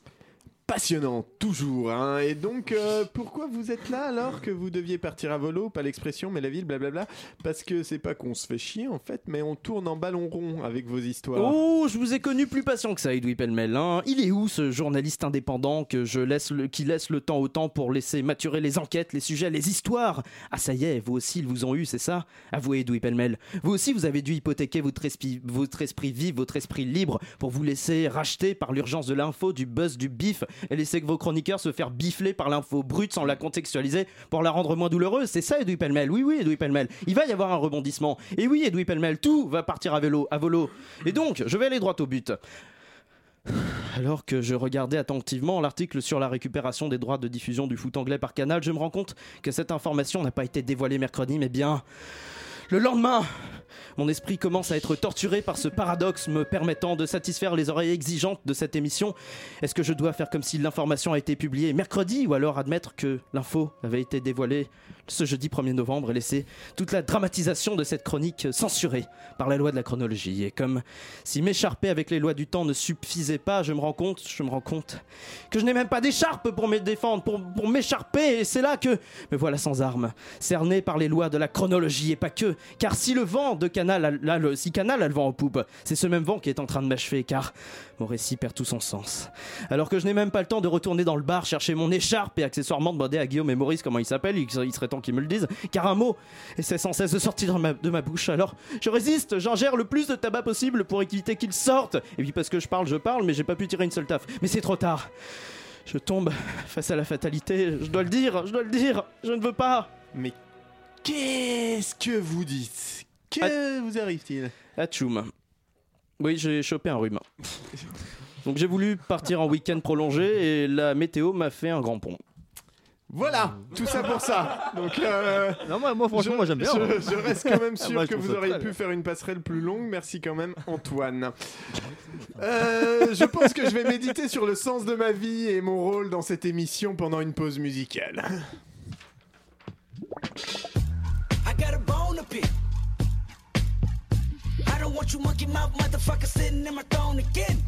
Passionnant, toujours. hein. Et donc, euh, pourquoi vous êtes là alors que vous deviez partir à volo? Pas l'expression, mais la ville, blablabla. Parce que c'est pas qu'on se fait chier en fait, mais on tourne en ballon rond avec vos histoires. Oh, je vous ai connu plus patient que ça, Edoui Pellemel. hein. Il est où ce journaliste indépendant que je laisse le, qui laisse le temps au temps pour laisser maturer les enquêtes, les sujets, les histoires? Ah, ça y est, vous aussi, ils vous ont eu, c'est ça? Avouez, Edoui Pellemel. Vous aussi, vous avez dû hypothéquer votre esprit, votre esprit vif, votre esprit libre pour vous laisser racheter par l'urgence de l'info, du buzz, du bif et laisser que vos chroniqueurs se faire bifler par l'info brute sans la contextualiser pour la rendre moins douloureuse. C'est ça, Edoui Pellemel. Oui, oui, Edoui Pellemel. Il va y avoir un rebondissement. Et oui, Edoui Pellemel, tout va partir à vélo, à volo. Et donc, je vais aller droit au but. Alors que je regardais attentivement l'article sur la récupération des droits de diffusion du foot anglais par Canal, je me rends compte que cette information n'a pas été dévoilée mercredi, mais bien le lendemain. Mon esprit commence à être torturé par ce paradoxe me permettant de satisfaire les oreilles exigeantes de cette émission. Est-ce que je dois faire comme si l'information a été publiée mercredi ou alors admettre que l'info avait été dévoilée ce jeudi 1er novembre et laisser toute la dramatisation de cette chronique censurée par la loi de la chronologie? Et comme si m'écharper avec les lois du temps ne suffisait pas, je me rends compte, je me rends compte que je n'ai même pas d'écharpe pour me défendre, pour, pour m'écharper et c'est là que me voilà sans armes, cerné par les lois de la chronologie et pas que, car si le vent de Canal, là, le, si Canal a le vent en poupe, c'est ce même vent qui est en train de m'achever, car mon récit perd tout son sens. Alors que je n'ai même pas le temps de retourner dans le bar chercher mon écharpe et accessoirement demander à Guillaume et Maurice comment ils s'appellent, il, serait temps qu'ils me le disent, car un mot essaie sans cesse de sortir de ma, de ma bouche. Alors je résiste, j'ingère le plus de tabac possible pour éviter qu'il sorte. Et puis parce que je parle, je parle, mais j'ai pas pu tirer une seule taf. Mais c'est trop tard. Je tombe face à la fatalité, je dois le dire, je dois le dire, je ne veux pas. Mais qu'est-ce que vous dites? Que vous arrive-t-il? Atchoum. Oui, j'ai chopé un rhume. Donc j'ai voulu partir en week-end prolongé et la météo m'a fait un grand pont. Voilà, tout ça pour ça. Donc, euh, Non, moi, moi, franchement, je, moi, j'aime bien. Je, je reste quand même Ah, sûr moi, je que trouve vous ça auriez très pu bien. faire une passerelle plus longue. Merci quand même, Antoine. Euh, je pense que je vais méditer sur le sens de ma vie et mon rôle dans cette émission pendant une pause musicale. I got a bone to pick. I don't want you monkey mouth motherfucker sitting in my throne again.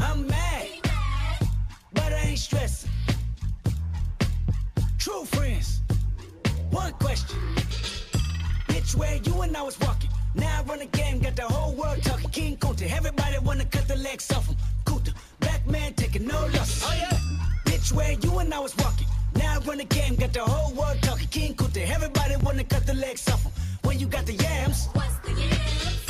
I'm mad, but I ain't stressing. True friends, one question. Bitch, where you and I was walking. Now I run a game, got the whole world talking. King Kunta, everybody wanna cut the legs off him. Kunta, black man taking no losses. Oh yeah. Bitch, where you and I was walking. Now I run the game, got the whole world talking. King Kunta, everybody wanna cut the legs off him. When you got the yams. What's the yams?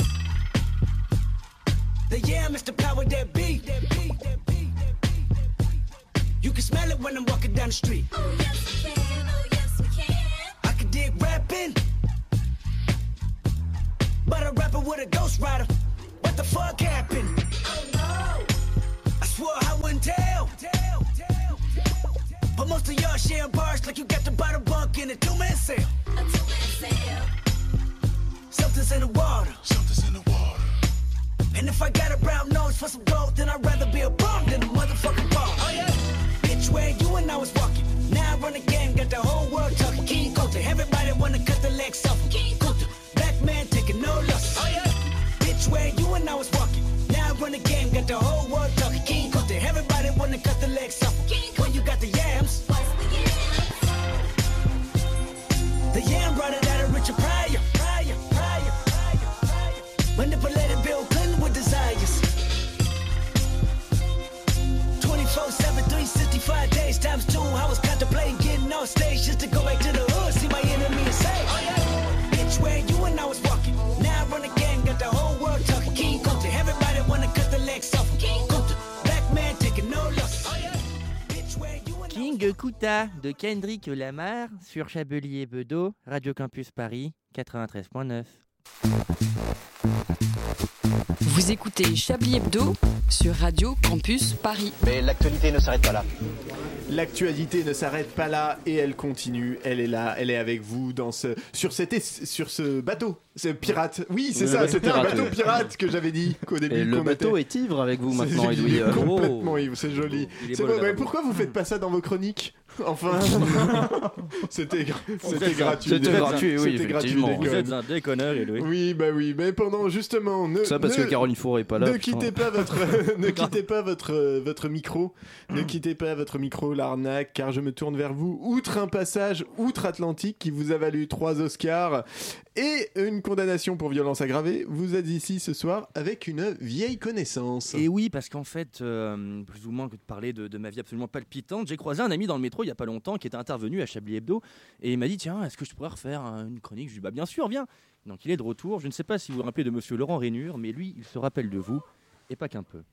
The yam is the power that be. That be, that be, that be, that be. You can smell it when I'm walking down the street. Oh yes we can, oh yes we can. I can dig rapping. But a rapper with a ghost rider. What the fuck happened? Oh no. I swore I wouldn't tell. But most of y'all sharing bars like you got the bottom bunk in a two-man sale. A two-man sale. Something's in the water. Something's in the water. And if I got a brown nose for some gold, then I'd rather be a bum than a motherfucking ball. Oh yeah. Bitch, where you and I was walking. Now I run the game, got the whole world talking. King Kunta, everybody wanna cut the legs off. King Kunta, black man taking no losses. Oh yeah. Bitch, where you and I was walking. Now I run the game, got the whole world talking. King Kunta, everybody wanna cut the legs off him. Manipulating Bill Clinton with desires. 24 7, 365 days times two. I was contemplating getting off stage just to go back to the hood, see my enemy and say, oh, yeah. Bitch, where you and I was walking. Now I run a gang, got the whole world talking. King Compton, everybody wanna cut the legs off. King black man taking no losses. Oh, yeah. King Kuta de Kendrick Lamar sur Chabelier Bedeau, Radio Campus Paris 93.9. Vous écoutez Chablis Hebdo sur Radio Campus Paris. Mais l'actualité ne s'arrête pas là. L'actualité ne s'arrête pas là et elle continue. Elle est là, elle est avec vous dans ce, sur, cet es- sur ce bateau. Ce pirate. Oui, c'est ça, c'était un bateau pirate que j'avais dit qu'au début. Et le bateau mettait. est ivre avec vous C'est- maintenant, il Edoui. est complètement oh. ivre, c'est joli. C'est bon, mais pourquoi vous faites pas ça dans vos chroniques? Enfin, c'était gra- c'était gratuit. C'était gratuit, oui, C'était gratuit. effectivement. Vous êtes connes. un déconneur, Edoui. Oui, bah oui, mais pendant justement. Ne, Ça parce ne- que Caroline Four est pas là. ne quittez pas votre, ne quittez pas votre, euh, votre micro, ne quittez pas votre micro, l'arnaque, car je me tourne vers vous. Outre un passage outre-Atlantique qui vous a valu trois Oscars et une condamnation pour violence aggravée, vous êtes ici ce soir avec une vieille connaissance. Et oui, parce qu'en fait, euh, plus ou moins que de parler de, de ma vie absolument palpitante, j'ai croisé un ami dans le métro il y a pas longtemps qui était intervenu à Chablis Hebdo et il m'a dit Tiens, est-ce que je pourrais refaire une chronique? Je lui ai dit Bah, bien sûr, viens. Donc il est de retour. Je ne sais pas si vous vous rappelez de monsieur Laurent Rainure, mais lui, il se rappelle de vous et pas qu'un peu.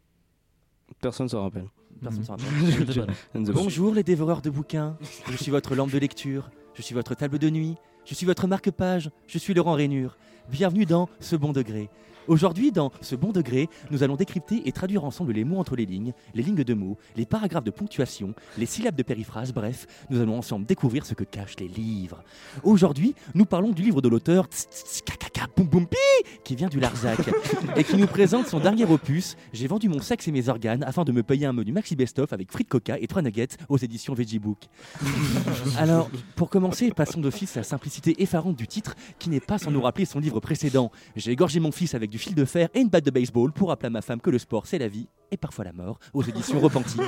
Personne s'en rappelle. Personne s'en rappelle. Bonjour les dévoreurs de bouquins, je suis votre lampe de lecture, je suis votre table de nuit, je suis votre marque-page, je suis Laurent Rainure. Bienvenue dans Ce Bon Degré. Aujourd'hui, dans Ce Bon Degré, nous allons décrypter et traduire ensemble les mots entre les lignes, les lignes de mots, les paragraphes de ponctuation, les syllabes de périphrase, bref, nous allons ensemble découvrir ce que cachent les livres. Aujourd'hui, nous parlons du livre de l'auteur qui vient du Larzac et qui nous présente son dernier opus J'ai vendu mon sexe et mes organes afin de me payer un menu maxi best-of avec frites coca et trois nuggets aux éditions Veggie Book. Alors, pour commencer, passons d'office à la simplicité effarante du titre qui n'est pas sans nous rappeler son livre précédent J'ai égorgé mon fils avec du fil de fer et une batte de baseball pour rappeler à ma femme que le sport c'est la vie et parfois la mort aux éditions Repenties.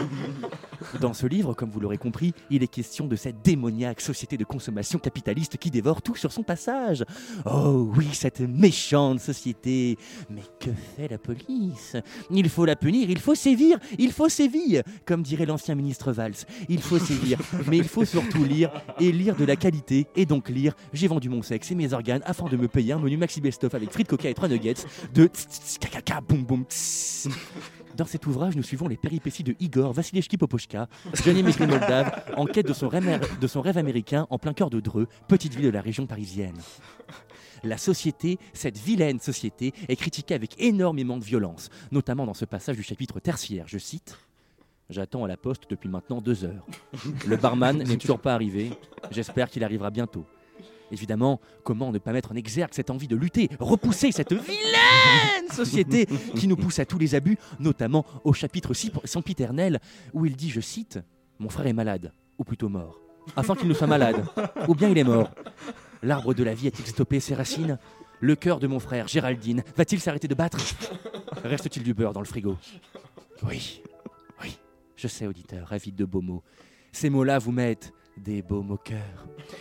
Dans ce livre, comme vous l'aurez compris, il est question de cette démoniaque société de consommation capitaliste qui dévore tout sur son passage. Oh oui, cette méchante société. Mais que fait la police? Il faut la punir, il faut sévir, il faut sévir, comme dirait l'ancien ministre Valls. Il faut sévir, mais il faut surtout lire et lire de la qualité et donc lire J'ai vendu mon sexe et mes organes afin de me payer un menu maxi best-of avec frites coca et trois nuggets de tss, tss, boum boum tss. Dans cet ouvrage, nous suivons les péripéties de Igor Vassilevski Popochka, jeune émigré moldave, en quête de son, rêve, de son rêve américain en plein cœur de Dreux, petite ville de la région parisienne. La société, cette vilaine société, est critiquée avec énormément de violence, notamment dans ce passage du chapitre tertiaire. Je cite J'attends à la poste depuis maintenant deux heures. Le barman n'est toujours pas arrivé. J'espère qu'il arrivera bientôt. Évidemment, comment ne pas mettre en exergue cette envie de lutter, repousser cette vilaine société qui nous pousse à tous les abus, notamment au chapitre si- sempiternel où il dit, je cite, Mon frère est malade, ou plutôt mort, afin qu'il ne soit malade, ou bien il est mort. L'arbre de la vie a-t-il stoppé ses racines? Le cœur de mon frère, Géraldine, va-t-il s'arrêter de battre? Reste-t-il du beurre dans le frigo? Oui, oui, je sais, auditeur, avide de beaux mots. Ces mots-là vous mettent des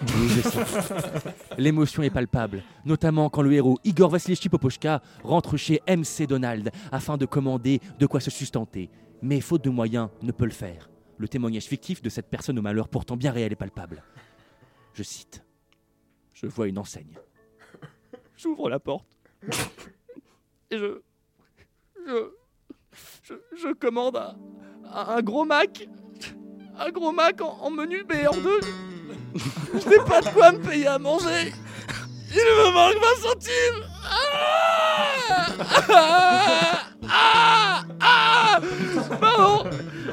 je sais. L'émotion est palpable, notamment quand le héros Igor Vassilevski Popochka rentre chez MC Donald afin de commander de quoi se sustenter. Mais faute de moyens, ne peut le faire. Le témoignage fictif de cette personne au malheur pourtant bien réel et palpable. Je cite. Je vois une enseigne. J'ouvre la porte. Et je. Je. Je, je commande un, un gros Mac. Un gros Mac en, en menu BR2. Je n'ai pas de quoi me payer à manger. Il me manque 20 centimes. Ah ah, ah Pardon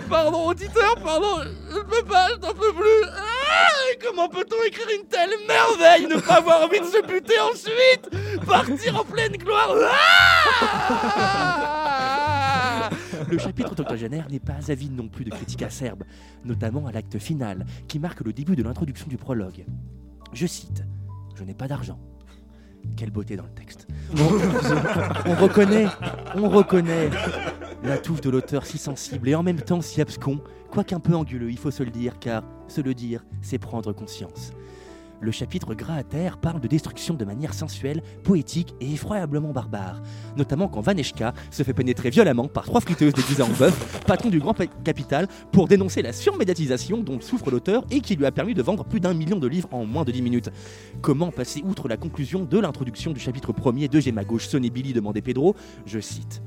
Pardon, auditeur, pardon, je ne peux pas, je n'en peux plus. Ah Comment peut-on écrire une telle merveille, ne pas avoir envie de se buter ensuite? Partir en pleine gloire Ah Le chapitre octogénaire n'est pas avide non plus de critiques acerbes, notamment à l'acte final, qui marque le début de l'introduction du prologue. Je cite Je n'ai pas d'argent. Quelle beauté dans le texte. On, on reconnaît, on reconnaît la touffe de l'auteur si sensible et en même temps si abscon, quoiqu'un peu anguleux, il faut se le dire, car se le dire, c'est prendre conscience. Le chapitre Gras à terre parle de destruction de manière sensuelle, poétique et effroyablement barbare. Notamment quand Vaneshka se fait pénétrer violemment par trois friteuses déguisées en bœuf, patron du grand capital, pour dénoncer la surmédiatisation dont souffre l'auteur et qui lui a permis de vendre plus d'un million de livres en moins de 10 minutes. Comment passer outre la conclusion de l'introduction du chapitre premier de J'ai ma gauche, Sonny Billy demandait Pedro Je cite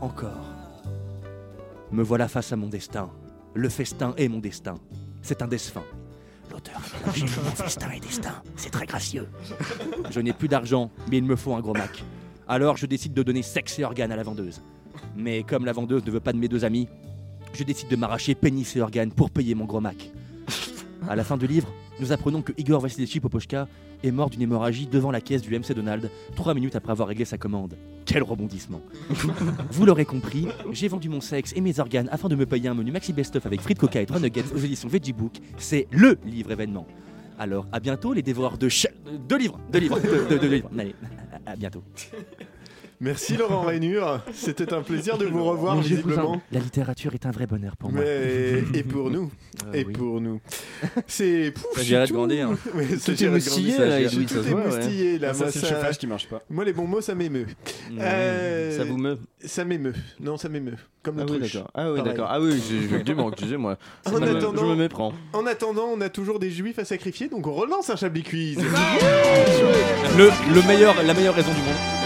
Encore. Me voilà face à mon destin. Le festin est mon destin. C'est un destin. L'auteur destin. C'est très gracieux. Je n'ai plus d'argent, mais il me faut un gros Mac. Alors je décide de donner sexe et organes à la vendeuse. Mais comme la vendeuse ne veut pas de mes deux amis, je décide de m'arracher pénis et organes pour payer mon gros Mac. À la fin du livre, nous apprenons que Igor Vassilevich Popochka est mort d'une hémorragie devant la caisse du MC Donald, trois minutes après avoir réglé sa commande. Quel rebondissement Vous l'aurez compris, j'ai vendu mon sexe et mes organes afin de me payer un menu maxi best-of avec frites coca et 3 nuggets aux éditions Veggie Book. C'est LE livre événement. Alors, à bientôt les dévoreurs de ch... Deux livres livres Deux, livres Allez, à bientôt. Merci Laurent Rainure, c'était un plaisir de vous revoir Mon visiblement. cousin, La littérature est un vrai bonheur pour moi. Mais et pour nous, Ah et oui. pour nous, c'est pouf, Ça de grandir. tout- Tout est de moustillé, là, Edoui, tout est moustillé là. Ça, Moi, c'est le chauffage qui marche pas. Moi, les bons mots, ça m'émeut. Mmh, Euh, Ça vous meut Ça m'émeut. Non, ça m'émeut. Comme Ah oui, d'accord. Ah oui, d'accord. Ah oui, j'ai- du manque, excusez-moi. En Je me- attendant- je me méprends. En attendant, on a toujours des juifs à sacrifier, donc on relance un Chablis Quiz. Le, le meilleur, la meilleure raison du monde.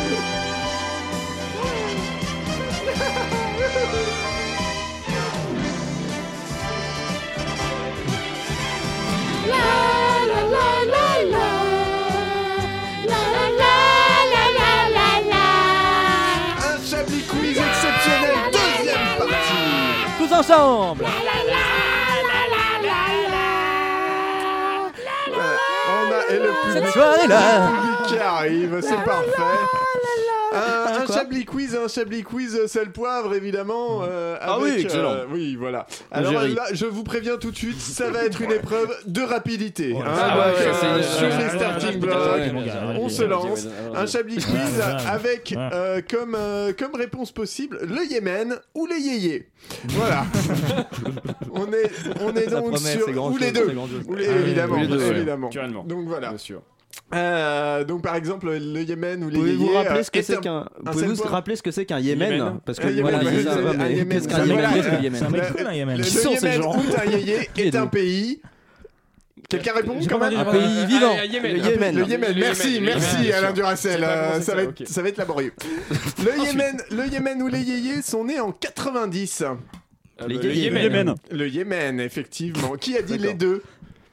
Ensemble On a et le public, Cette soirée-là. qui arrive, c'est parfait. Un, un Chablis quiz, un Chablis quiz euh, sel poivre évidemment. euh, Ah avec, oui, excellent. euh, oui, voilà. Un Alors là, je vous préviens tout de suite, ça va être une épreuve de rapidité. hein, Ah donc, ouais, euh, sur les ouais, starting blocks, on se lance. Un. Chablis quiz avec comme comme réponse possible le Yémen ou les yéyés. Voilà. on est on est donc sur ou les deux. Ah évidemment, évidemment. Naturellement. Donc voilà. Bien sûr. Euh, donc par exemple le Yémen ou les Pouvez-vous yéyés, rappeler euh, ce que est c'est un- qu'un un Pouvez-vous sel poivre. rappeler ce que c'est qu'un Yémen Yémen. Parce que Yémen, voilà, Yémen, qu'est-ce qu'un. Qu'est-ce C'est un Qui sont ces Yémen gens ou un yéyé Qui est un pays. Quelqu'un répond quand même Un pays vivant. Allez, Yémen. Le Yémen. Le Yémen, Le merci, Yémen, merci Alain euh, comment ça, va être, ok. ça va être laborieux. Le Yémen, le Yémen ou les yéyés sont nés en 90. Euh, Les le. Yémen. Yémen. Le Yémen, effectivement. Qui a dit les deux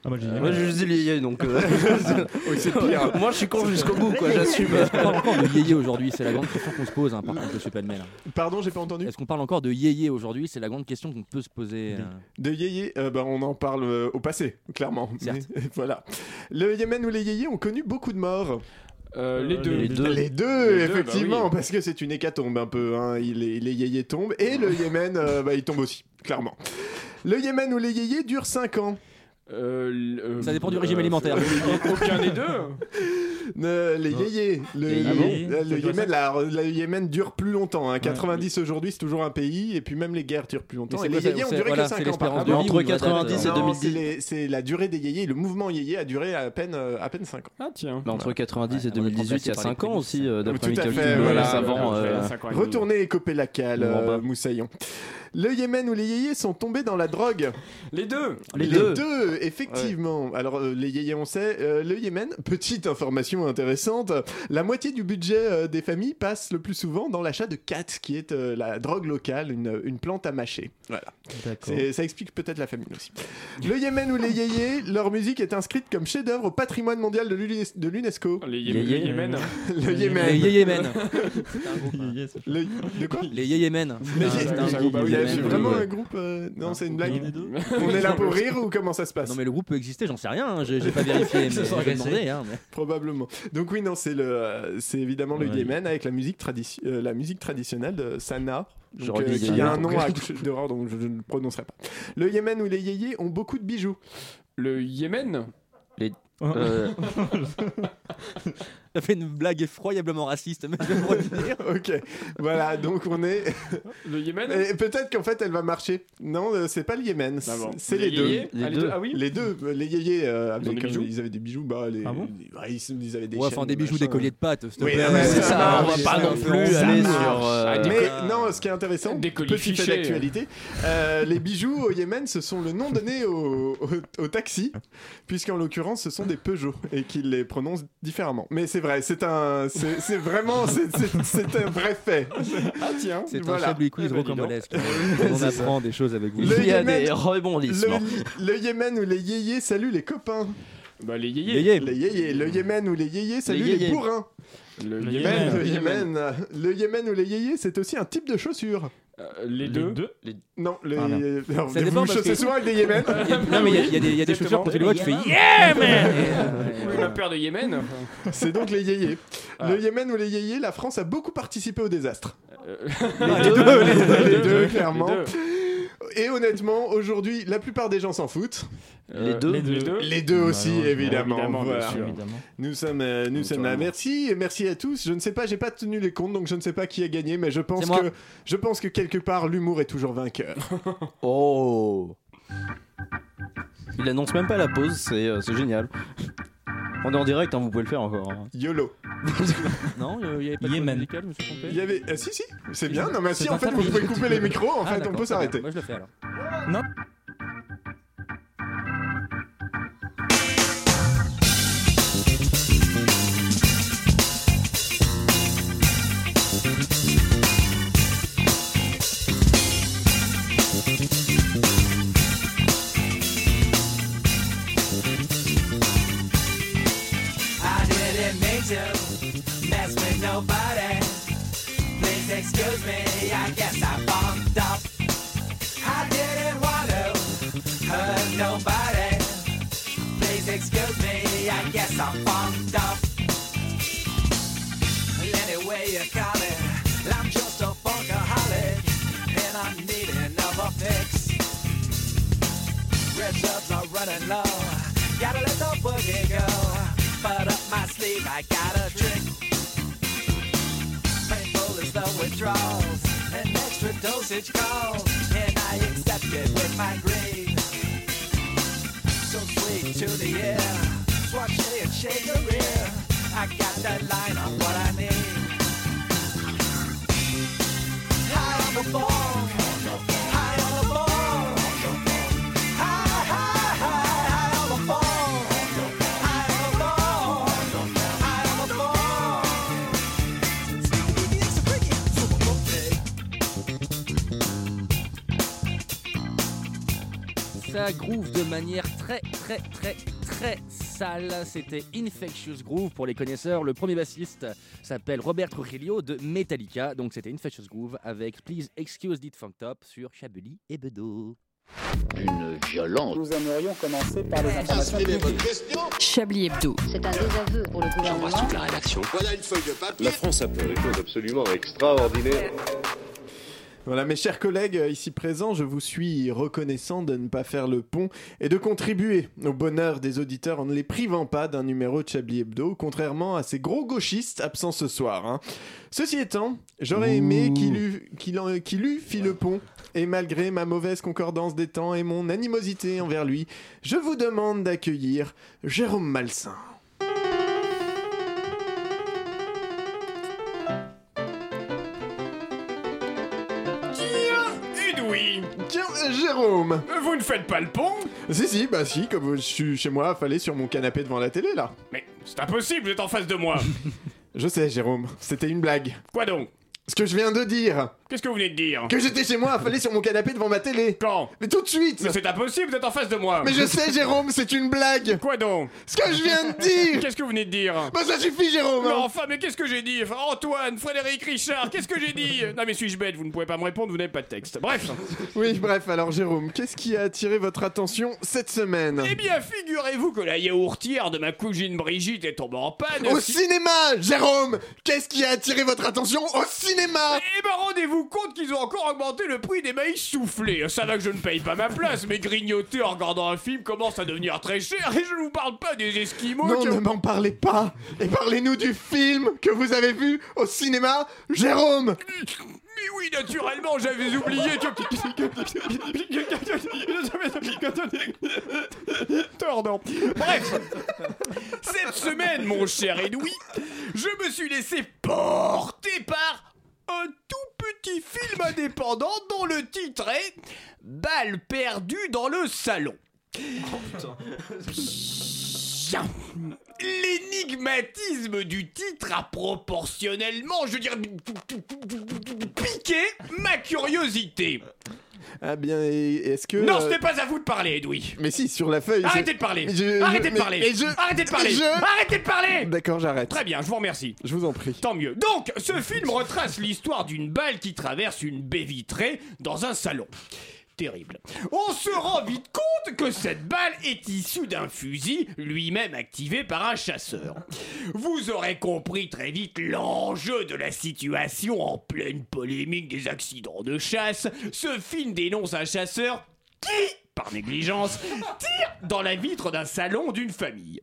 Ah, moi, je dis les yéyés donc. euh, Oui, c'est pire. Moi je suis con jusqu'au bout quoi, j'assume. Est-ce qu'on parle encore de yéyé aujourd'hui C'est la grande question qu'on se pose, hein, par contre, monsieur Penmel. Pardon, j'ai pas entendu. Est-ce qu'on parle encore de yéyé aujourd'hui? C'est la grande question qu'on peut se poser. euh. De yéyé, euh, bah, on en parle euh, au passé, clairement. Certes. Mais, voilà. Le Yémen ou les yéyés ont connu beaucoup de morts. Euh, les deux. Les deux. Les deux, Les deux, effectivement, bah oui. parce que c'est une hécatombe un peu. Hein. Il- Les, les yéyés tombent et le Yémen, euh, bah, il tombe aussi, clairement. Le Yémen ou les yéyés dure 5 ans. Euh, euh, Ça dépend du euh, régime alimentaire. Aucun des deux. Euh, les yéyés. Le, Les le- yéyés, Yémen, la- le Yémen dure plus longtemps. hein. 90 Ouais. aujourd'hui, c'est toujours un pays, et puis même les guerres durent plus longtemps. Et les yéyés ont duré voilà, que c'est 5 ans par de Entre ou une date, 90 et euh, Non, 2010. c'est la durée des yéyés. Le mouvement yéyé a duré à peine, euh, à peine 5 ans. Ah tiens. Bah, entre 90 et Ouais, on est 2018, il y a remplacé par les 5 ans aussi, euh, d'après Tout à fait, euh, Retournez écoper la cale, euh, Moussaillon. Le Yémen ou les yéyés sont tombés dans la drogue. Les deux. Les deux. effectivement. Alors, euh, les yéyés, on sait. euh, le Yémen, petite information intéressante, la moitié du budget euh, des familles passe le plus souvent dans l'achat de kat, qui est euh, la drogue locale, une, une plante à mâcher. Voilà. Ça explique peut-être la famille aussi. Le Yémen ou les yéyés, leur musique est inscrite comme chef-d'œuvre au patrimoine mondial de l'UNES- de l'UNESCO. Les Yémen. Yéyé. les Yémen. Le Yémen. Les c'est- Le- De quoi Les yéyémen. Les C'est un- Yé- c'est vraiment ouais. un groupe. euh, Non, c'est une blague. On est là pour rire ou comment ça se passe? Non mais le groupe peut exister, j'en sais rien, hein, j'ai pas vérifié. Hein, mais- Probablement. Donc oui, non, c'est le, euh, c'est évidemment le. Yémen avec la musique, tradi- euh, la musique traditionnelle de Sana. Donc, euh, qui a un nom à coucher dehors, donc je, je ne prononcerai pas. Le Yémen ou les yéyés ont beaucoup de bijoux. Le Yémen? euh, Ça fait une blague effroyablement raciste, mais je vais me retenir. ok, voilà, donc on est. Le Yémen Et peut-être qu'en fait elle va marcher. Non, euh, c'est pas le Yémen, Ah bon. c'est Les les, deux. yéyés Ah, les deux, ah oui Les deux, euh, les yéyés euh, Ils avec, des comme bijoux ils avaient des bijoux, bah les. Ah bon les- ouais, ils, ils avaient des Ouais, enfin des bijoux, machin. des colliers de pâtes, s'il te Oui, plaît. ouais, c'est ça, marche, on va pas ça non plus ça aller marche. sur, euh, Ah, des Mais non, ce qui est intéressant, Des petit fait d'actualité, euh, les bijoux au Yémen, ce sont le nom donné au, au, au taxi, puisqu'en l'occurrence, ce sont des Peugeot et qu'ils les prononcent différemment. Mais c'est vrai, c'est un, c'est c'est vraiment, c'est- c'est c'est un vrai fait. Ah tiens C'est Voilà. un Chablis Quiz Eh ben, donc. rocambolesque. On C'est ça. apprend des choses avec vous. Le Il y a Yémen- des rebondissements. Le, le Yémen ou les yéyés saluent les copains. Bah les yéyés. Yéyé. Les yéyés. Le Yémen ou les yéyés saluent les, yéyés. bourrins. Le Le Yémen. Yémen. Le Yémen. Le Yémen ou les yéyés, c'est aussi un type de chaussure. Euh, les deux. Non, les... Ah, merde. Alors, Ça vous dépend parce chaussez que- souvent avec des Yémen Non, mais il y a- il y, a des- il y a des chaussures quand tu les vois, tu fais Yeah, man Oui, ma paire de Yémen. C'est donc les yéyés. Ah. Le Yémen ou les yéyés, la France a beaucoup participé au désastre. euh, Les deux, les deux, les deux, Les clairement. Et honnêtement, aujourd'hui, la plupart des gens s'en foutent. Euh, Les deux. Les deux. Les deux aussi, évidemment. Évidemment, bien Voilà. sûr. Évidemment. Nous sommes, euh, nous sommes là. Merci, et merci à tous. Je ne sais pas, j'ai pas tenu les comptes, donc je ne sais pas qui a gagné, mais je pense que, je pense que quelque part, l'humour est toujours vainqueur. Oh Il annonce même pas la pause, c'est euh, c'est génial. On est en direct, hein, vous pouvez le faire encore. hein. YOLO. Non, il y avait pas de Yémen. je me suis trompé. Il y avait, ah, si si, c'est bien. Non mais si, C'est en fait, vous pouvez couper les micros. En Ah, fait, on d'accord, peut très bien. s'arrêter. Moi, je le fais alors. Non. Me, I guess I bumped up. I didn't want to hurt nobody. Please excuse me, I guess I bumped up. Any way you call it, I'm just a funkaholic, and I'm needing of fix. Reserves are running low. Gotta let the boogie go. But up my sleeve, I got a trick. Painful the withdrawals. An extra dosage calls. And I accept it with my greed. So sweet to the ear. Swatch and shake a rear. I got the line on what I need. On the ball. Ça groove de manière très très très très sale. C'était Infectious Groove pour les connaisseurs. Le premier bassiste s'appelle Robert Trujillo de Metallica. Donc c'était Infectious Groove avec Please Excuse It Funk Top sur Chablis et Bedeau. Une violence. Nous aimerions commencer par les informations publiques. Chablis Hebdo. C'est un désaveu pour le gouvernement. la rédaction. Voilà une feuille de papier. La France a fait des choses absolument extraordinaires. Voilà, mes chers collègues euh, ici présents, je vous suis reconnaissant de ne pas faire le pont et de contribuer au bonheur des auditeurs en ne les privant pas d'un numéro de Chablis Hebdo, contrairement à ces gros gauchistes absents ce soir. hein. Ceci étant, j'aurais aimé qu'il eût, qu'il en- qu'il eût fit le pont, et malgré ma mauvaise concordance des temps et mon animosité envers lui, je vous demande d'accueillir Jérôme Malsain. Jérôme vous ne faites pas le pont Si, si, bah si, comme je suis chez moi, fallait sur mon canapé devant la télé là. Mais c'est impossible, vous êtes en face de moi. Je sais, Jérôme, c'était une blague. Quoi donc? Ce que je viens de dire Qu'est-ce que vous venez de dire Que j'étais chez moi, fallait sur mon canapé devant ma télé Quand Mais tout de suite Mais c'est impossible, vous êtes en face de moi. Mais je sais, Jérôme, c'est une blague Quoi donc Ce que je viens de dire Qu'est-ce que vous venez de dire Bah ça suffit, Jérôme Mais hein. enfin, mais qu'est-ce que j'ai dit Enfin, Antoine, Frédéric, Richard, qu'est-ce que j'ai dit Non mais suis-je bête Vous ne pouvez pas me répondre, vous n'avez pas de texte. Bref. Oui, bref, alors Jérôme, qu'est-ce qui a attiré votre attention cette semaine Eh bien, figurez-vous que la yaourtière de ma cousine Brigitte est tombée en panne. Au cinéma, Jérôme Qu'est-ce qui a attiré votre attention au cinéma cinéma Eh ben rendez-vous compte qu'ils ont encore augmenté le prix des maïs soufflés. Ça va que je ne paye pas ma place, mais grignoter en regardant un film commence à devenir très cher et je ne vous parle pas des esquimaux Non, ne m'en parlez pas Et parlez-nous du film que vous avez vu au cinéma, Jérôme Mais oui, naturellement, j'avais oublié que... Tordant. Bref, cette semaine, mon cher Edoui, je me suis laissé porter par un tout petit film indépendant dont le titre est Balle perdue dans le salon. L'énigmatisme du titre a proportionnellement, je veux dire, piqué ma curiosité. Ah bien, est-ce que... Non, euh, ce n'est pas à vous de parler, Edoui. Mais si, sur la feuille... Arrêtez de parler. Je- Arrêtez de mais- parler. mais je- Arrêtez de parler. je- Arrêtez de parler. D'accord, j'arrête. Très bien, je vous remercie. Je vous en prie. Tant mieux. Donc, ce film retrace l'histoire d'une balle qui traverse une baie vitrée dans un salon. Terrible. On se rend vite compte que cette balle est issue d'un fusil, lui-même activé par un chasseur. Vous aurez compris très vite l'enjeu de la situation en pleine polémique des accidents de chasse. Ce film dénonce un chasseur qui, par négligence, tire dans la vitre d'un salon d'une famille.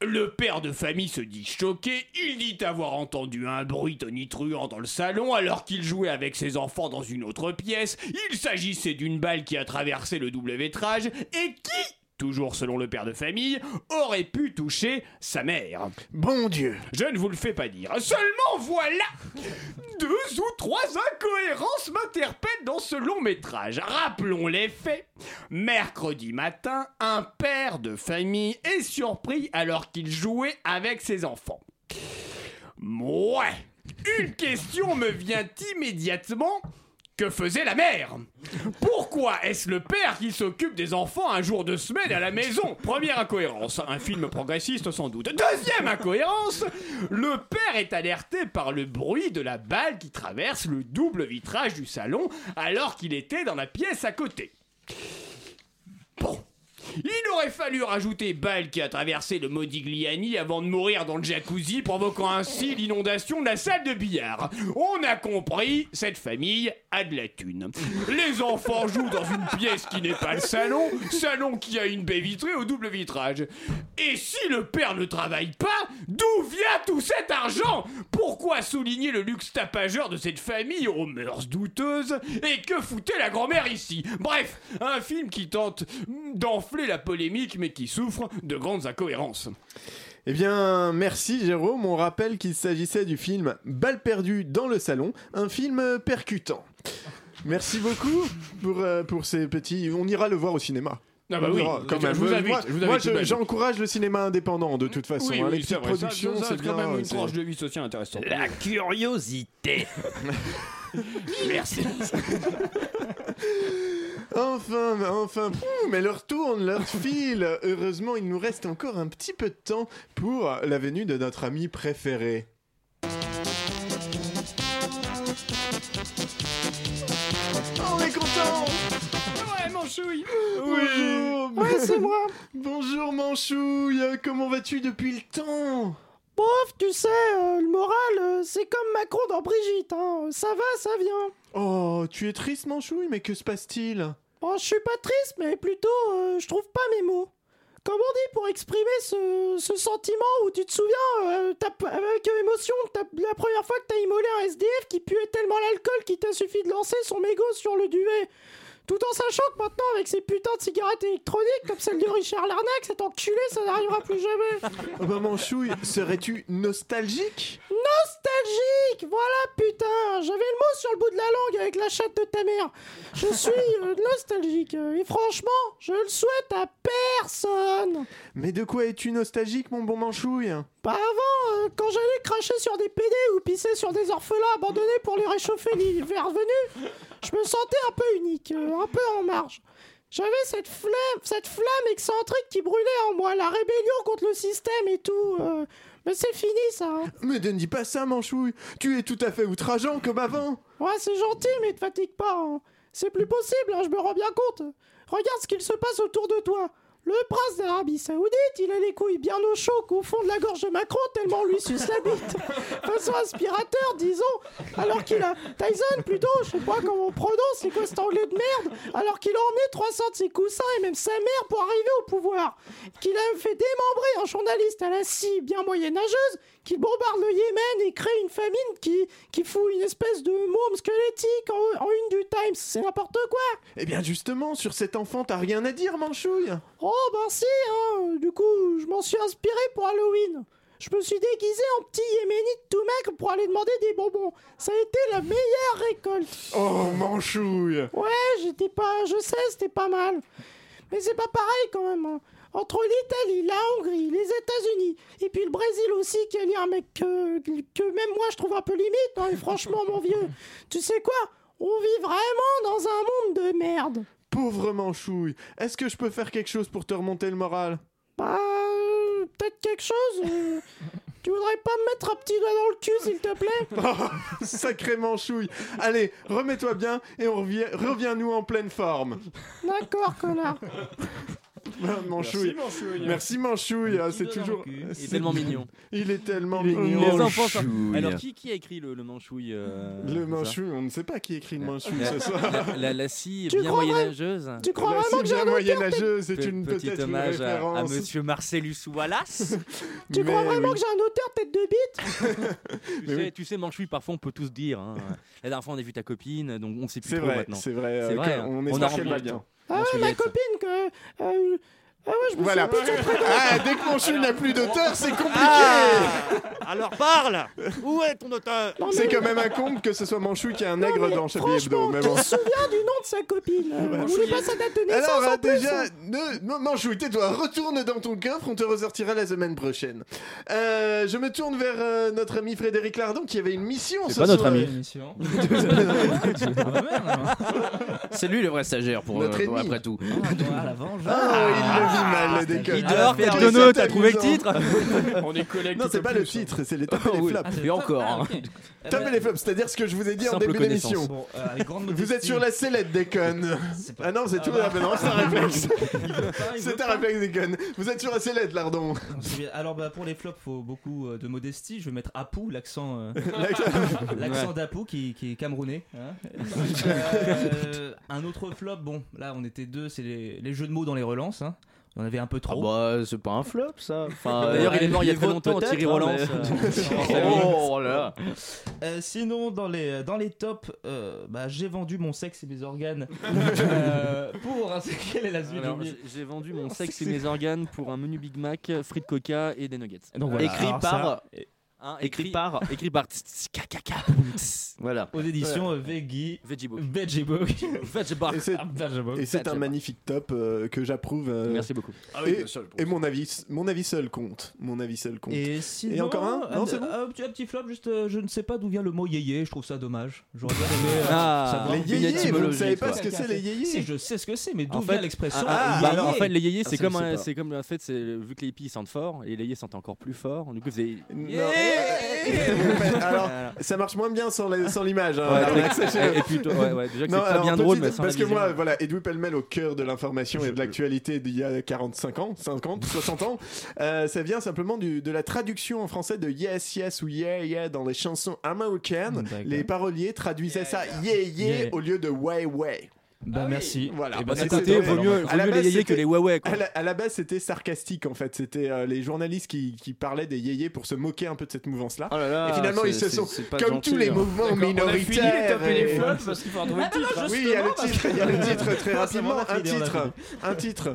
Le père de famille se dit choqué, il dit avoir entendu un bruit tonitruant dans le salon alors qu'il jouait avec ses enfants dans une autre pièce. Il s'agissait d'une balle qui a traversé le double vitrage et qui, toujours selon le père de famille, aurait pu toucher sa mère. Bon Dieu Je ne vous le fais pas dire. Seulement voilà Deux ou trois incohérences m'interpellent dans ce long métrage. Rappelons les faits. Mercredi matin, un père de famille est surpris alors qu'il jouait avec ses enfants. Ouais Une question me vient immédiatement. Que faisait la mère Pourquoi est-ce le père qui s'occupe des enfants un jour de semaine à la maison? Première incohérence, un film progressiste sans doute. Deuxième incohérence, le père est alerté par le bruit de la balle qui traverse le double vitrage du salon alors qu'il était dans la pièce à côté. Il aurait fallu rajouter balle qui a traversé le Modigliani avant de mourir dans le jacuzzi, provoquant ainsi l'inondation de la salle de billard. On a compris, cette famille a de la thune. Les enfants jouent dans une pièce qui n'est pas le salon, salon qui a une baie vitrée au double vitrage. Et si le père ne travaille pas, d'où vient tout cet argent? Pourquoi souligner le luxe tapageur de cette famille aux mœurs douteuses? Et que foutait la grand-mère ici? Bref, un film qui tente d'enfler la polémique mais qui souffre de grandes incohérences. Eh bien, merci Jérôme. On rappelle qu'il s'agissait du film Balle perdue dans le salon, un film percutant. Merci beaucoup pour, euh, pour ces petits. On ira le voir au cinéma. Ah bah oui, quand je même. vous invite, Moi, je vous invite j'encourage le cinéma indépendant de toute façon. Oui, hein. oui, Les c'est petites productions, c'est bien. quand même une tranche de vie sociale intéressante. La curiosité. Merci. Enfin, enfin, mais leur tourne, leur file. Heureusement, il nous reste encore un petit peu de temps pour la venue de notre ami préféré. On est content Ouais, Manchouille Oui Ouais, c'est moi. Bonjour Manchouille, comment vas-tu depuis le temps? Bof, tu sais, euh, le moral, euh, c'est comme Macron dans Brigitte, hein. Ça va, ça vient. Oh, tu es triste Manchouille, mais que se passe-t-il? Bon, je suis pas triste, mais plutôt, euh, je trouve pas mes mots. Comme on dit pour exprimer ce, sentiment où tu te souviens, euh, avec émotion, la première fois que t'as immolé un SDF qui puait tellement l'alcool qu'il t'a suffi de lancer son mégot sur le duvet? Tout en sachant que maintenant, avec ces putains de cigarettes électroniques comme celle de Richard Larnac, cet enculé, ça n'arrivera plus jamais. Oh bah Manchouille, serais-tu nostalgique? Nostalgique Voilà, putain J'avais le mot sur le bout de la langue avec la chatte de ta mère. Je suis euh, nostalgique. euh, Et franchement, je le souhaite à personne. Mais de quoi es-tu nostalgique mon bon Manchouille? Bah avant, euh, quand j'allais cracher sur des PD ou pisser sur des orphelins abandonnés pour les réchauffer l'hiver venu, je me sentais un peu unique, euh, un peu en marge. J'avais cette flamme, cette flamme excentrique qui brûlait en moi, la rébellion contre le système et tout. euh, mais c'est fini ça. hein. Mais ne dis pas ça Manchouille, tu es tout à fait outrageant comme avant Ouais, c'est gentil, mais te fatigue pas. hein. C'est plus possible, hein, je me rends bien compte. Regarde ce qu'il se passe autour de toi. Le prince d'Arabie Saoudite, il a les couilles bien au chaud qu'au fond de la gorge de Macron, tellement lui suce la bite. Façon aspirateur, disons. Alors qu'il a. Tyson, plutôt, je sais pas comment on prononce, c'est quoi cet anglais de merde Alors qu'il a emmené 300 de ses coussins et même sa mère pour arriver au pouvoir. Qu'il a fait démembrer un journaliste à la scie bien moyenâgeuse, qu'il bombarde le Yémen et crée une famine qui, qui fout une espèce de môme squelettique en, en une du Times. C'est n'importe quoi. Eh bien justement, sur cet enfant, t'as rien à dire, Manchouille Oh ben si, hein. Du coup, je m'en suis inspiré pour Halloween. Je me suis déguisé en petit yéménite tout maigre pour aller demander des bonbons. Ça a été la meilleure récolte. Oh, Manchouille Ouais, j'étais pas... Je sais, c'était pas mal. Mais c'est pas pareil quand même. Entre l'Italie, la Hongrie, les États-Unis, et puis le Brésil aussi, qui est un mec que, que même moi je trouve un peu limite. hein, et franchement, mon vieux, tu sais quoi? On vit vraiment dans un monde de merde. Pauvre Manchouille, est-ce que je peux faire quelque chose pour te remonter le moral? Bah, euh, peut-être quelque chose. euh. tu voudrais pas me mettre un petit doigt dans le cul, s'il te plaît? Oh, Sacré Manchouille Allez, remets-toi bien et on revient, reviens-nous en pleine forme. D'accord, connard. Manchouille. Merci, Manchouille. Merci Manchouille, ah, c'est toujours. Il est c'est- tellement mignon. Il est tellement Les mignon. enfants sont- Manchouille. Alors qui, qui a écrit le, le manchouille euh, Le manchouille, on ne sait pas qui écrit le manchouille La- ce soir. La, la, la scie Tu bien crois vraiment- moyenâgeuse. tu crois vraiment que j'ai moyenâgeuse, c'est une petit peut-être une hommage à. Monsieur Marcellus Wallace. Tu crois vraiment que j'ai un auteur tête de bite Tu sais, tu sais, Manchouille, parfois on peut tous dire. hein. La dernière fois on a vu ta copine, donc on sait plus C'est trop vrai, maintenant. c'est vrai, euh, vrai, hein. on a rempli- bien. Ah ma copine que... euh, ah ouais, je me Voilà. souviens plus. Ah, dès que Manchouille n'a plus d'auteur, c'est compliqué Alors parle Où est ton auteur C'est quand même un comble que ce soit Manchouille qui a un Non, nègre mais dans Chablis Hebdo. Mais bon. se souvient du nom de sa copine euh, Vous voulez pas sa date de naissance Alors, en plus déjà, ne, non, Manchouille, tais-toi, retourne dans ton coffre, on te ressortira la semaine prochaine. Euh, je me tourne vers euh, notre ami Frédéric Lardon qui avait une mission C'est ce pas notre ami. Émission. C'est lui le vrai stagiaire pour, Notre euh, pour ennemi. après tout. Ah, la vengeance. Ah, il le vit mal, le. Il c'est t'as trouvé le titre On est collègues. Non, c'est pas le titre, c'est les tapes et les flops. Et encore. hein. Top et les flops, c'est-à-dire ce que je vous ai dit en début d'émission. Euh, Vous êtes sur la sellette, pas- Ah non, c'est Ah tout. bah. Ah non, c'est un réflexe. C'est un réflexe, déconne. Vous êtes sur la sellette, Lardon. Alors bah, pour les flops, faut beaucoup euh, de modestie. Je vais mettre Apu, l'accent, euh, l'accent d'Apu qui, qui est camerounais. hein. Un autre flop, bon, là on était deux, c'est les, les jeux de mots dans les relances. Hein. On en avait un peu Ah trop. bah c'est pas un flop ça. Enfin, D'ailleurs, euh, il est mort il y a très longtemps, Thierry hein, Roland. mais- Oh là. Euh, sinon, dans les, dans les tops, euh, bah, j'ai vendu mon sexe et mes organes euh, pour. Quelle est la suite J'ai vendu mon sexe et mes organes pour un menu Big Mac, frites coca et des nuggets. Donc voilà. Écrit Alors, par. ça, Hein, Écrit par. Écrit par. Voilà. aux éditions euh, Veggie. Veggie Book. Veggie Book. Veggie Book. Et c'est- un magnifique top euh, que j'approuve. euh, Merci beaucoup. et, et mon avis, mon avis seul compte. Mon avis seul compte. Et, sinon, encore un Non, c'est bon un, petit, flop, juste euh, je ne sais pas d'où vient le mot yéyé, je trouve ça dommage. J'aurais bien aimé. Ah. Les yéyés, vous ne savez pas ce que c'est les yéyés Si, je sais ce que c'est, mais d'où En vient l'expression en fait, les yéyés, c'est comme, c'est comme, en fait, c'est vu que les hippies sentent fort et les yéyés sentent encore plus fort. Du coup. Alors, ça marche moins bien sans la- sans l'image. hein. Ouais, et, et puis, toi, ouais, ouais, déjà que Non, c'est pas alors, bien drôle, mais sans parce que moi, voilà, Edoui Pellemel au cœur de l'information et de l'actualité d'il y a 45 ans, 50, 60 ans, euh, ça vient simplement du- de la traduction en français de Yes, Yes ou Yeah, Yeah dans les chansons américaines. Les paroliers traduisaient ça Yeah, Yeah, Yeah. au lieu de Way, Way. Bah merci. Voilà. Et bah, Bah, c'est c'était- Écoutez, top, vaut mieux, vaut les yéyés que les Huawei. Quoi. À la, à la base, c'était sarcastique en fait. C'était euh, les journalistes qui, qui parlaient des yéyés pour se moquer un peu de cette mouvance-là. Oh là là, et finalement, ils se sont, c'est- c'est pas comme gentil, tous les hein. mouvements D'accord, on a fini les minoritaires. les flops parce qu'il faut retrouver le titre. Oui, il y a le titre, il y a le titre très Ah, rapidement. Un titre, un titre.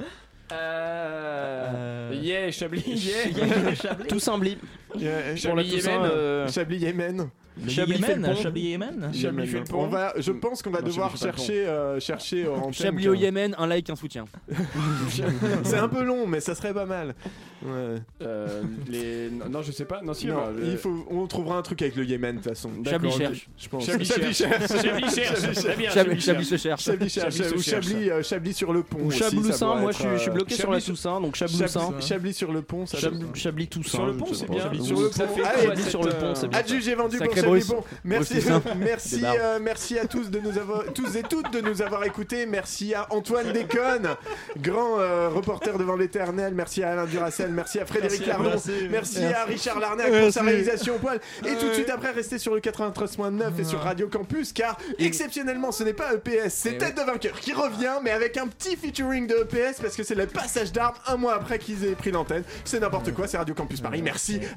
Euh... Euh, Yeah, Chablis, yeah. Tout semblé. Euh, Pour la Toussaint, Yémen. euh, Chablis Yémen. Chablis fait le Yémen. Chablis Yémen. Chablis fait le pont. On va, je pense qu'on va Non, devoir Chablis fait chercher, euh, chercher en Chablis au Yémen, un like, un soutien. C'est un peu long, mais ça serait pas mal. Ouais. Euh, les... Non, je sais pas. Non, si, Non, bah, le- il faut, on trouvera un truc avec le Yémen de toute façon. Chablis cherche. Je pense. Chablis cherche. Chablis cherche. Chablis cherche. se cherche. Chablis cherche. Chablis se Ou cherche. Chablis, euh, Chablis sur le pont. Ou Chabloussin, moi je suis, euh, bloqué sur la Toussaint, donc Chablis, Chabloussin. Chablis sur le pont, Chablis Toussaint. Sur le pont, c'est bien. Chablis Sur le Toussaint. pont. Ah, Allez, Chablis sur le pont, c'est bien. Adjugé vendu pour Bruce. bon, merci, Bruce Toussaint. merci, euh, merci à tous de nous avoir, tous et toutes de nous avoir écoutés. Merci à Antoine Déconne, grand euh, reporter devant l'éternel. Merci à Alain Duracel. Merci à Frédéric. Lardon. Merci. Merci, Merci. à Richard Larnac pour sa réalisation au poil. Et tout de suite après, restez sur le 93.9 et sur Radio Campus, car exceptionnellement, ce n'est pas EPS, c'est Eh Tête de vainqueur qui revient, mais avec un petit featuring de EPS parce que c'est le passage d'armes un mois après qu'ils aient pris l'antenne. C'est n'importe quoi, c'est Radio Campus Paris. Merci,